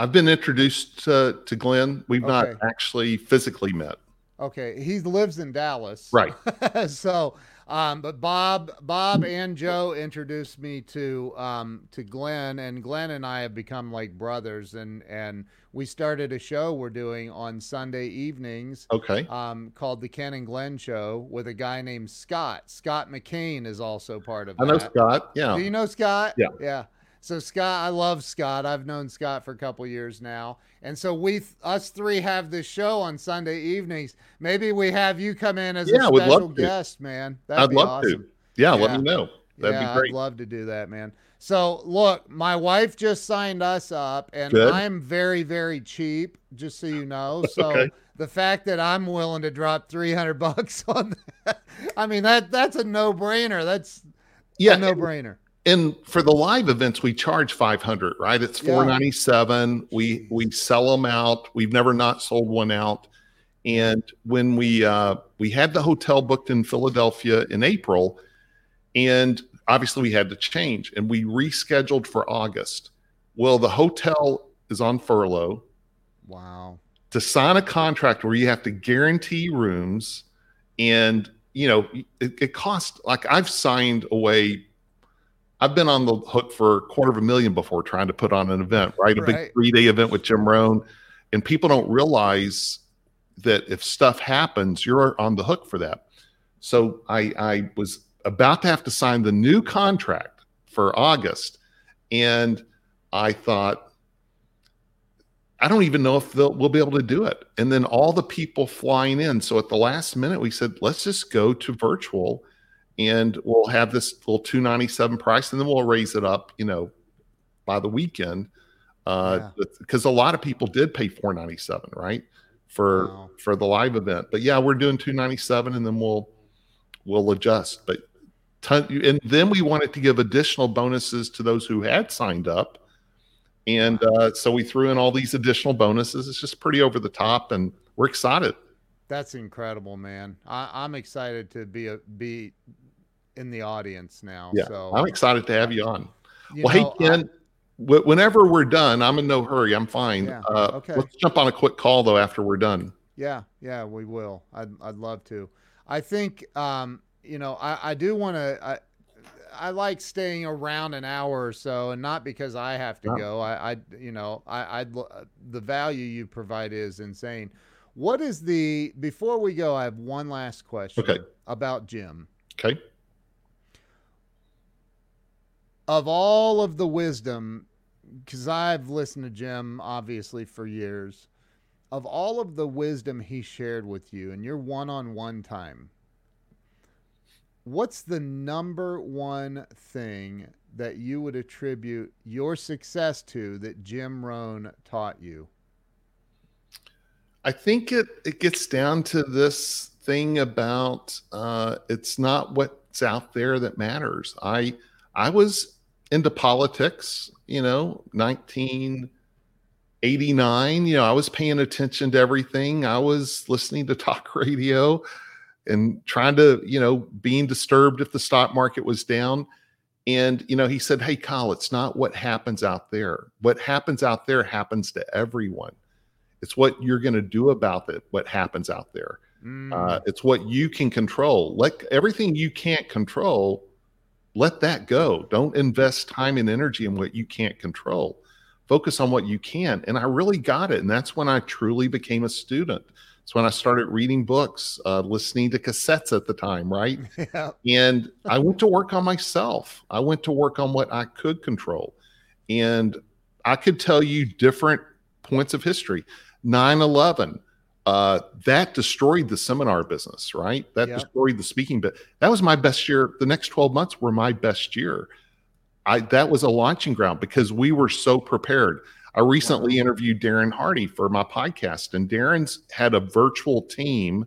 Speaker 2: I've been introduced to, to Glenn. We've not actually physically met.
Speaker 1: Okay, he lives in Dallas.
Speaker 2: Right.
Speaker 1: so, um, but Bob, Bob and Joe introduced me to um, to Glenn, and Glenn and I have become like brothers, and and we started a show we're doing on Sunday evenings
Speaker 2: Okay.
Speaker 1: um, called the Ken and Glenn Show with a guy named Scott. Scott McCain is also part of
Speaker 2: I know
Speaker 1: that.
Speaker 2: Scott. Yeah.
Speaker 1: Do you know Scott?
Speaker 2: Yeah.
Speaker 1: Yeah. So Scott, I love Scott. I've known Scott for a couple years now. And so we us three have this show on Sunday evenings. Maybe we have you come in as
Speaker 2: Yeah,
Speaker 1: a special
Speaker 2: to.
Speaker 1: man. That'd
Speaker 2: I'd
Speaker 1: be
Speaker 2: love
Speaker 1: awesome.
Speaker 2: to. Yeah,
Speaker 1: Yeah.
Speaker 2: let me know. That'd
Speaker 1: yeah,
Speaker 2: be great.
Speaker 1: I'd love to do that, man. So look, my wife just signed us up and
Speaker 2: Good.
Speaker 1: I'm very, very cheap, just so you know. So
Speaker 2: Okay.
Speaker 1: the fact that I'm willing to drop 300 bucks on that, I mean, that that's a no brainer. That's
Speaker 2: yeah,
Speaker 1: a no brainer.
Speaker 2: And for the live events we charge 500 right? It's
Speaker 1: Yeah.
Speaker 2: 497 we we sell them out. We've never not sold one out. And when we uh we had the hotel booked in philadelphia in april and obviously we had to change and we rescheduled for august. Well the hotel is on furlough.
Speaker 1: Wow.
Speaker 2: to sign a contract where you have to guarantee rooms and you know it, it costs like i've signed away i've been on the hook for a quarter of a million before trying to put on an event right a
Speaker 1: Right.
Speaker 2: big three-day event with jim rohn and people don't realize that if stuff happens you're on the hook for that so i i was about to have to sign the new contract for august and i thought I don't even know if we'll be able to do it. And then all the people flying in. So at the last minute, we said, let's just go to virtual and we'll have this little 297 price and then we'll raise it up, you know, by the weekend. Uh, because a lot of people did pay 497, right? For
Speaker 1: Wow.
Speaker 2: for the live event. But yeah, we're doing 297 and then we'll we'll adjust. But ton, and then we wanted to give additional bonuses to those who had signed up. And uh, so we threw in all these additional bonuses. It's just pretty over the top, and we're excited.
Speaker 1: That's incredible, man. I, I'm excited to be a be in the audience now.
Speaker 2: Yeah,
Speaker 1: so
Speaker 2: I'm excited to have you on.
Speaker 1: you
Speaker 2: well,
Speaker 1: know,
Speaker 2: hey Ken, wh- whenever we're done, I'm in no hurry. I'm fine.
Speaker 1: Yeah,
Speaker 2: Uh,
Speaker 1: okay.
Speaker 2: Let's jump on a quick call though after we're done.
Speaker 1: Yeah, yeah, we will. I'd, I'd love to. I think, um, you know, I, I do want to. I, I like staying around an hour or so, and not because I have to go. I, I, you know, I, I, the value you provide is insane. What is the? Before we go, I have one last question.
Speaker 2: Okay.
Speaker 1: About Jim.
Speaker 2: Okay.
Speaker 1: Of all of the wisdom, because I've listened to Jim obviously for years, of all of the wisdom he shared with you in your one on one time, what's the number one thing that you would attribute your success to that Jim Rohn taught you?
Speaker 2: I think it it gets down to this thing about uh, it's not what's out there that matters. I I was into politics, you know, 1989. You know, I was paying attention to everything. I was listening to talk radio and trying to, you know, being disturbed if the stock market was down. And, you know, he said, Hey, Kyle, it's not what happens out there. What happens out there happens to everyone. It's what you're going to do about it, what happens out there.
Speaker 1: Mm,
Speaker 2: Uh, it's what you can control. Like everything you can't control, let that go. Don't invest time and energy in what you can't control. Focus on what you can. And I really got it. And that's when I truly became a student. It's when I started reading books, uh, listening to cassettes at the time, right?
Speaker 1: yeah.
Speaker 2: and I went to work on myself. I went to work on what I could control. And I could tell you different points of history. 9 11, uh, that destroyed the seminar business, right? That
Speaker 1: Yeah.
Speaker 2: destroyed the speaking bit. That was my best year. The next 12 months were my best year. I that was a launching ground because we were so prepared. I recently
Speaker 1: Wow.
Speaker 2: interviewed Darren Hardy for my podcast, and Darren's had a virtual team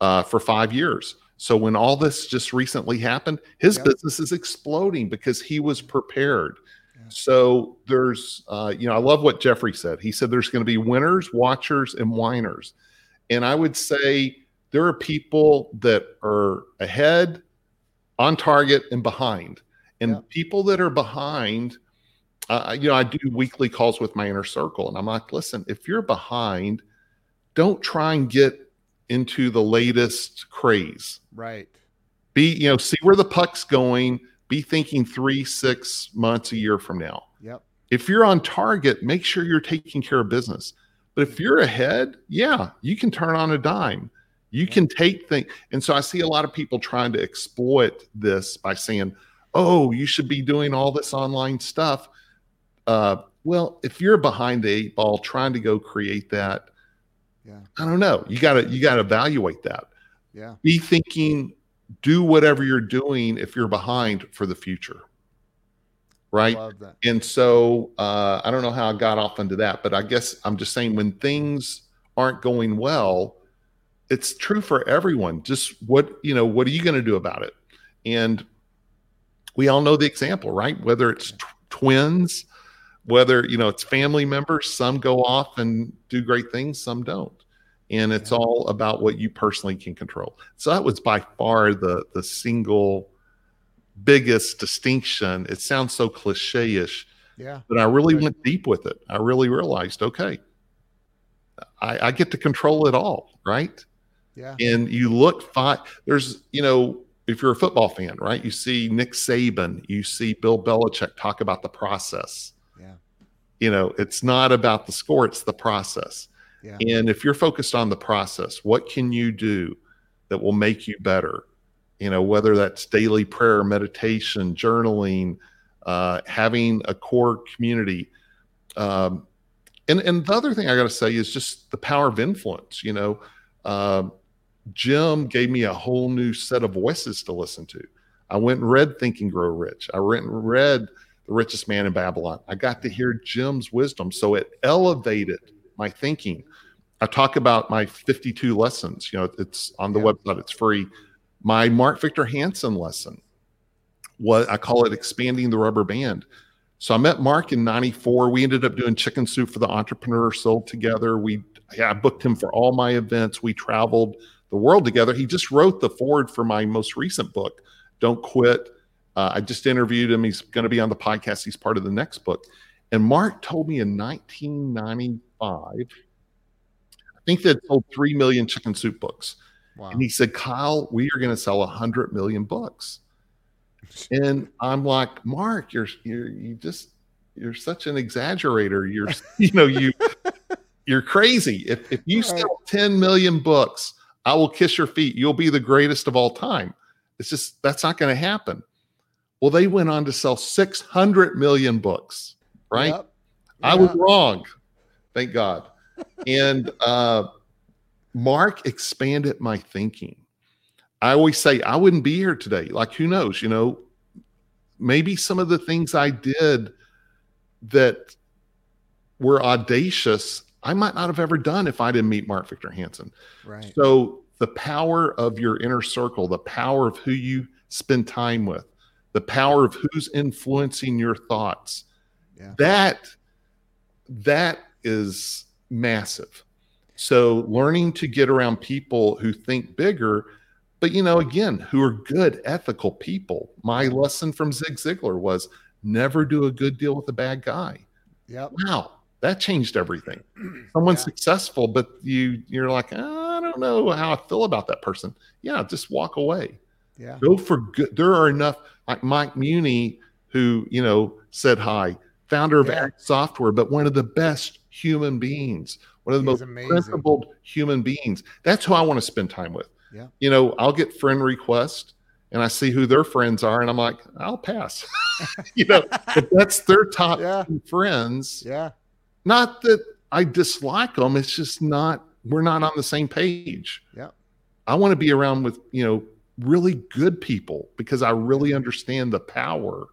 Speaker 2: uh, for five years. So when all this just recently happened, his
Speaker 1: Yep.
Speaker 2: business is exploding because he was prepared. So there's, uh, you know, I love what Jeffrey said. He said there's going to be winners, watchers, and whiners. And I would say there are people that are ahead, on target, and behind. And
Speaker 1: Yeah.
Speaker 2: people that are behind, uh, you know, I do weekly calls with my inner circle, and I'm like, listen, if you're behind, don't try and get into the latest craze.
Speaker 1: Right.
Speaker 2: Be, you know, see where the puck's going. Be thinking three, six months, a year from now.
Speaker 1: Yep.
Speaker 2: If you're on target, make sure you're taking care of business. But if you're ahead, yeah, you can turn on a dime. You can take things. And so I see a lot of people trying to exploit this by saying, oh, you should be doing all this online stuff. Uh, well, if you're behind the eight ball trying to go create that,
Speaker 1: Yeah.
Speaker 2: I don't know. You gotta you gotta evaluate that.
Speaker 1: Yeah.
Speaker 2: Be thinking, do whatever you're doing if you're behind for the future. Right. And so uh, I don't know how I got off into that, but I guess I'm just saying when things aren't going well, it's true for everyone. Just what you know, what are you going to do about it? And we all know the example, right? Whether it's tw- twins, whether you know it's family members, some go off and do great things, some don't. And it's all about what you personally can control. So that was by far the the single biggest distinction. It sounds so cliche-ish,
Speaker 1: Yeah.
Speaker 2: but I really
Speaker 1: Right.
Speaker 2: went deep with it. I really realized, okay, I, I get to control it all, right?
Speaker 1: Yeah.
Speaker 2: And you look fine. There's, you know, if you're a football fan, right? You see Nick Saban, you see Bill Belichick talk about the process.
Speaker 1: Yeah.
Speaker 2: You know, it's not about the score, it's the process.
Speaker 1: Yeah.
Speaker 2: And if you're focused on the process, what can you do that will make you better? You know, whether that's daily prayer, meditation, journaling, uh, having a core community. Um, And and the other thing I got to say is just the power of influence. You know, uh, Jim gave me a whole new set of voices to listen to. I went and read Think and Grow Rich. I went and read The Richest Man in Babylon. I got to hear Jim's wisdom, so it elevated my thinking. I talk about my 52 lessons. You know, it's on the
Speaker 1: Yeah.
Speaker 2: website. It's free. My Mark Victor Hansen lesson. What I call it expanding the rubber band. So I met Mark in 94. We ended up doing chicken soup for the entrepreneur sold together. We yeah, I booked him for all my events. We traveled the world together. He just wrote the forward for my most recent book, Don't Quit. Uh, I just interviewed him. He's going to be on the podcast. He's part of the next book. And Mark told me in 1995, I think they sold 3 million chicken soup books.
Speaker 1: Wow.
Speaker 2: And he said, Kyle, we are going to sell 100 million books. And I'm like, Mark, you're, you're, you just, you're such an exaggerator. You're, you know, you, you're crazy. If, if you sell 10 million books, I will kiss your feet. You'll be the greatest of all time. It's just, that's not going to happen. Well, they went on to sell 600 million books, right?
Speaker 1: Yep.
Speaker 2: I was wrong. Thank God. And uh, Mark expanded my thinking. I always say I wouldn't be here today. Like, who knows? You know, maybe some of the things I did that were audacious, I might not have ever done if I didn't meet Mark Victor Hansen.
Speaker 1: Right.
Speaker 2: So, the power of your inner circle, the power of who you spend time with, the power of who's influencing your thoughts,
Speaker 1: Yeah.
Speaker 2: that that is massive. So, learning to get around people who think bigger, but you know, again, who are good, ethical people. My lesson from Zig Ziglar was never do a good deal with a bad guy
Speaker 1: Yep.
Speaker 2: wow that changed everything someone's
Speaker 1: Yeah.
Speaker 2: successful but you you're like "Ah, i don't know how i feel about that person yeah just walk away
Speaker 1: Yeah.
Speaker 2: go for good there are enough like Mike Muhney who you know said hi founder of
Speaker 1: Yeah.
Speaker 2: Act software but one of the best human beings one of the
Speaker 1: He's
Speaker 2: most
Speaker 1: amazing.
Speaker 2: principled human beings that's who i want to spend time with
Speaker 1: Yeah.
Speaker 2: you know i'll get friend requests and i see who their friends are and i'm like i'll pass you know if that's their top
Speaker 1: Yeah.
Speaker 2: friends
Speaker 1: Yeah.
Speaker 2: not that I dislike them. It's just not, we're not on the same page.
Speaker 1: Yeah.
Speaker 2: I want to be around with, you know, really good people because I really understand the power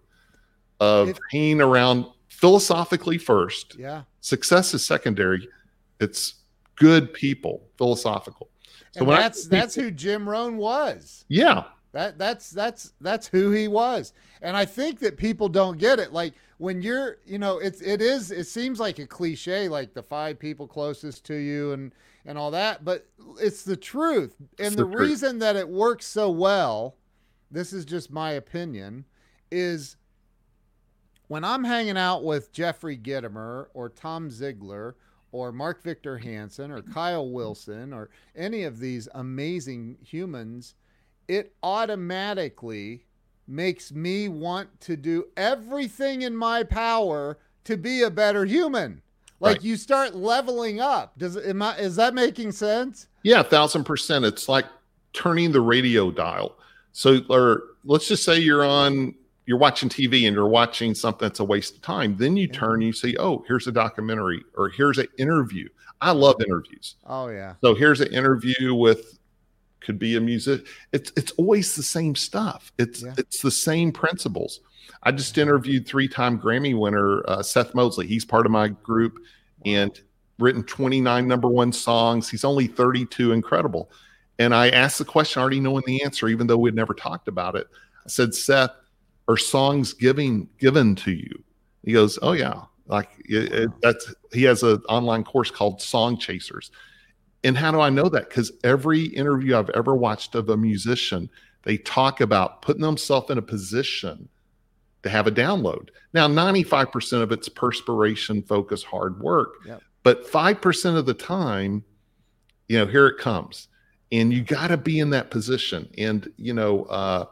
Speaker 2: of hanging around philosophically first.
Speaker 1: Yeah.
Speaker 2: Success is secondary. It's good people, philosophical. So
Speaker 1: And
Speaker 2: when I-
Speaker 1: that's that's who Jim Rohn was.
Speaker 2: Yeah.
Speaker 1: That that's that's that's who he was. And I think that people don't get it. Like when you're, you know, it's it is it seems like a cliche like the five people closest to you and and all that, but it's the truth. And the,
Speaker 2: the
Speaker 1: reason that it works so well, this is just my opinion, is when I'm hanging out with Jeffrey Gitomer or Tom Ziglar or Mark Victor Hansen or Kyle Wilson or any of these amazing humans, it automatically makes me want to do everything in my power to be a better human. Like
Speaker 2: Right.
Speaker 1: you start leveling up. Does am I, is that making sense?
Speaker 2: Yeah, a thousand percent. It's like turning the radio dial. So, or let's just say you're on, you're watching TV and you're watching something that's a waste of time. Then you
Speaker 1: Yeah.
Speaker 2: turn, you see, oh, here's a documentary or here's an interview. I love interviews.
Speaker 1: Oh yeah.
Speaker 2: So here's an interview with, could be a music. It's it's always the same stuff. It's
Speaker 1: Yeah.
Speaker 2: it's the same principles. I just interviewed three-time Grammy winner uh, Seth Mosley. He's part of my group and written 29 number one songs. He's only 32, incredible. And I asked the question, already knowing the answer, even though we'd never talked about it. I said, Seth, are songs giving given to you? He goes, Oh yeah. Like it, it, that's he has an online course called Song Chasers. And how do I know that? Because every interview I've ever watched of a musician, they talk about putting themselves in a position to have a download. Now, 95% of it's perspiration, focus, hard work. But 5% of the time, you know, here it comes. And you got to be in that position. And, you know, uh,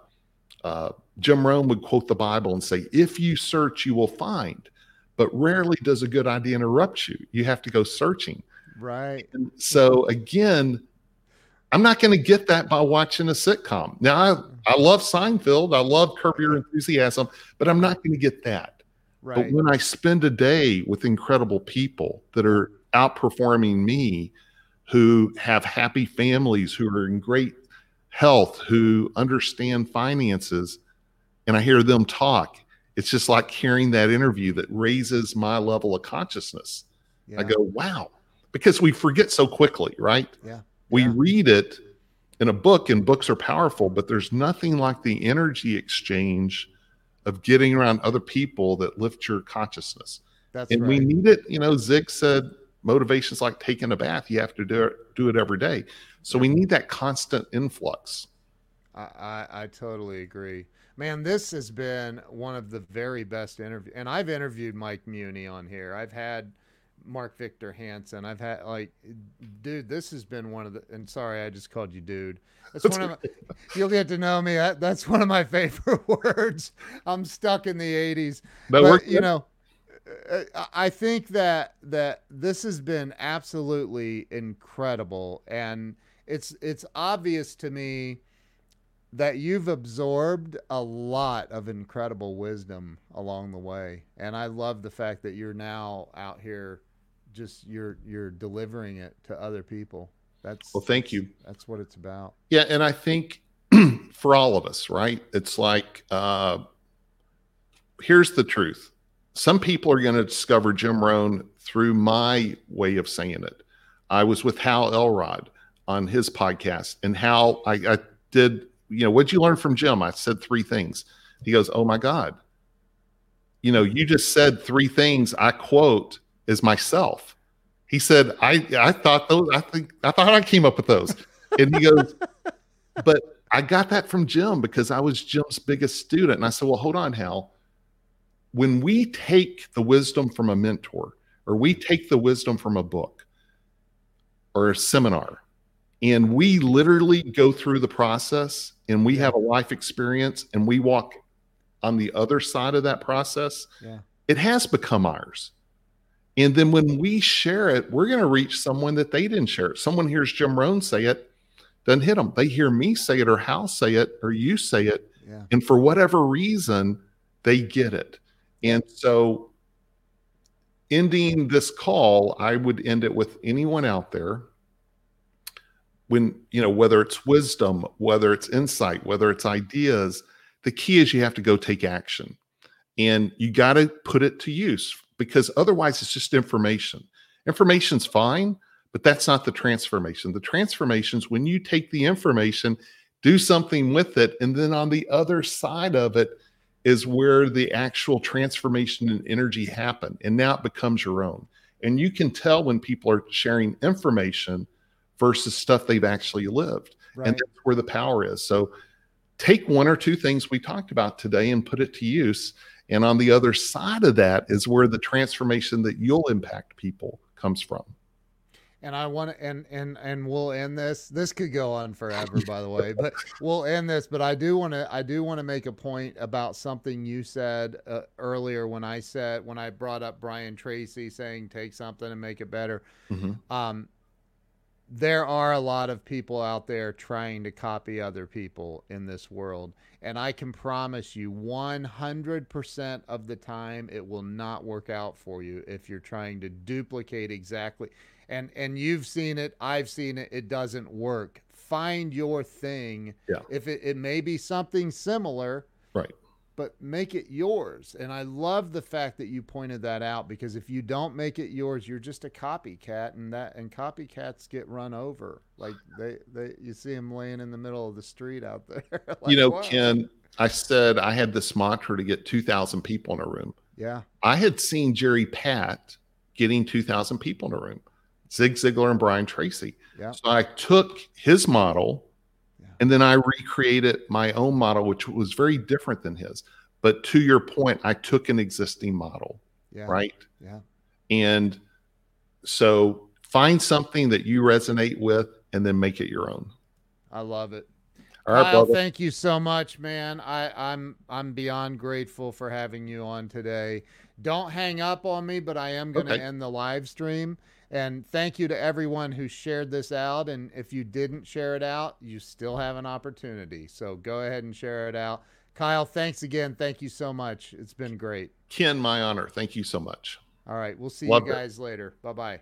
Speaker 2: uh, Jim Rohn would quote the Bible and say, If you search, you will find. But rarely does a good idea interrupt you. You have to go searching.
Speaker 1: Right.
Speaker 2: And so again, I'm not going to get that by watching a sitcom. Now, I, I love Seinfeld. I love Curb Your Enthusiasm, but I'm not going to get that.
Speaker 1: Right.
Speaker 2: But when I spend a day with incredible people that are outperforming me, who have happy families, who are in great health, who understand finances, and I hear them talk, it's just like hearing that interview that raises my level of consciousness.
Speaker 1: Yeah.
Speaker 2: I go, wow, because we forget so quickly, right?
Speaker 1: Yeah.
Speaker 2: We
Speaker 1: Yeah.
Speaker 2: read it in a book, and books are powerful, but there's nothing like the energy exchange of getting around other people that lift your consciousness.
Speaker 1: That's
Speaker 2: and
Speaker 1: right.
Speaker 2: we need it. You know, Zig said motivation's like taking a bath. You have to do it, do it every day. So we need that constant influx.
Speaker 1: I, I, I totally agree. Man, this has been one of the very best interviews. And I've interviewed Mike Muhney on here. I've had Mark Victor Hansen. I've had, like, dude, this has been one of the, and sorry, I just called you dude. That's
Speaker 2: That's
Speaker 1: one of my, you'll get to know me. That, that's one of my favorite words. I'm stuck in the 80s.
Speaker 2: But,
Speaker 1: but you know uh, I- i think that that this has been absolutely incredible and it's it's obvious to me that you've absorbed a lot of incredible wisdom along the way and i love the fact that you're now out here just you're you're delivering it to other people that's
Speaker 2: well, thank you.
Speaker 1: that's what it's about
Speaker 2: Yeah, and I think for all of us, right? It's like uh here's the truth. Some people are going to discover Jim Rohn through my way of saying it. I was with Hal Elrod on his podcast, and Hal, I, I did, you know, what'd you learn from Jim? I said three things. He goes, Oh my God. You know, you just said three things I quote as myself. He said, I I thought those, I think I thought I came up with those. And he goes, but I got that from Jim because I was Jim's biggest student. And I said, Well, hold on, Hal. When we take the wisdom from a mentor or we take the wisdom from a book or a seminar, and we literally go through the process and we have a life experience and we walk on the other side of that process,
Speaker 1: yeah
Speaker 2: it has become ours. And then when we share it, we're going to reach someone that they didn't share it. Someone hears Jim Rohn say it, doesn't hit them. They hear me say it or Hal say it or you say it.
Speaker 1: yeah
Speaker 2: And for whatever reason, they get it. And so, ending this call, I would end it with anyone out there when, you know, whether it's wisdom, whether it's insight, whether it's ideas, the key is you have to go take action and you got to put it to use because otherwise it's just information. Information's fine, but that's not the transformation. The transformation's when you take the information, do something with it, and then on the other side of it is where the actual transformation and energy happen. And now it becomes your own. And you can tell when people are sharing information versus stuff they've actually lived.
Speaker 1: right
Speaker 2: And that's where the power is. So take one or two things we talked about today and put it to use. And on the other side of that is where the transformation that you'll impact people comes from.
Speaker 1: and I want to and and and we'll end this. This could go on forever, by the way, but we'll end this. But I do want to I do want to make a point about something you said uh, earlier when I said when I brought up Brian Tracy saying take something and make it better.
Speaker 2: Mhm.
Speaker 1: Um, there are a lot of people out there trying to copy other people in this world. And I can promise you 100% of the time it will not work out for you if you're trying to duplicate exactly. And and you've seen it, I've seen it, it doesn't work. Find your thing.
Speaker 2: Yeah.
Speaker 1: If it, it may be something similar,
Speaker 2: Right.
Speaker 1: But make it yours. And I love the fact that you pointed that out because if you don't make it yours, you're just a copycat, and that and copycats get run over. Like they they you see them laying in the middle of the street out there. Like,
Speaker 2: you know. Ken, I said I had this mantra to get 2,000 people in a room.
Speaker 1: Yeah,
Speaker 2: I had seen Jerry Pat getting 2,000 people in a room, Zig Ziglar and Brian Tracy.
Speaker 1: Yeah.
Speaker 2: So I took his model. And then I recreated my own model, which was very different than his. But to your point, I took an existing model,
Speaker 1: yeah,
Speaker 2: right?
Speaker 1: Yeah,
Speaker 2: And so find something that you resonate with and then make it your own.
Speaker 1: I love it.
Speaker 2: All right,
Speaker 1: Kyle,
Speaker 2: brother.
Speaker 1: thank you so much, man. I, I'm I'm beyond grateful for having you on today. Don't hang up on me, but I am going to
Speaker 2: Okay.
Speaker 1: end the live stream. And thank you to everyone who shared this out. And if you didn't share it out, you still have an opportunity. So go ahead and share it out. Kyle, thanks again. Thank you so much. It's been great.
Speaker 2: Ken, my honor. Thank you so much.
Speaker 1: All right. We'll see
Speaker 2: Loved
Speaker 1: you
Speaker 2: it.
Speaker 1: guys later. Bye bye.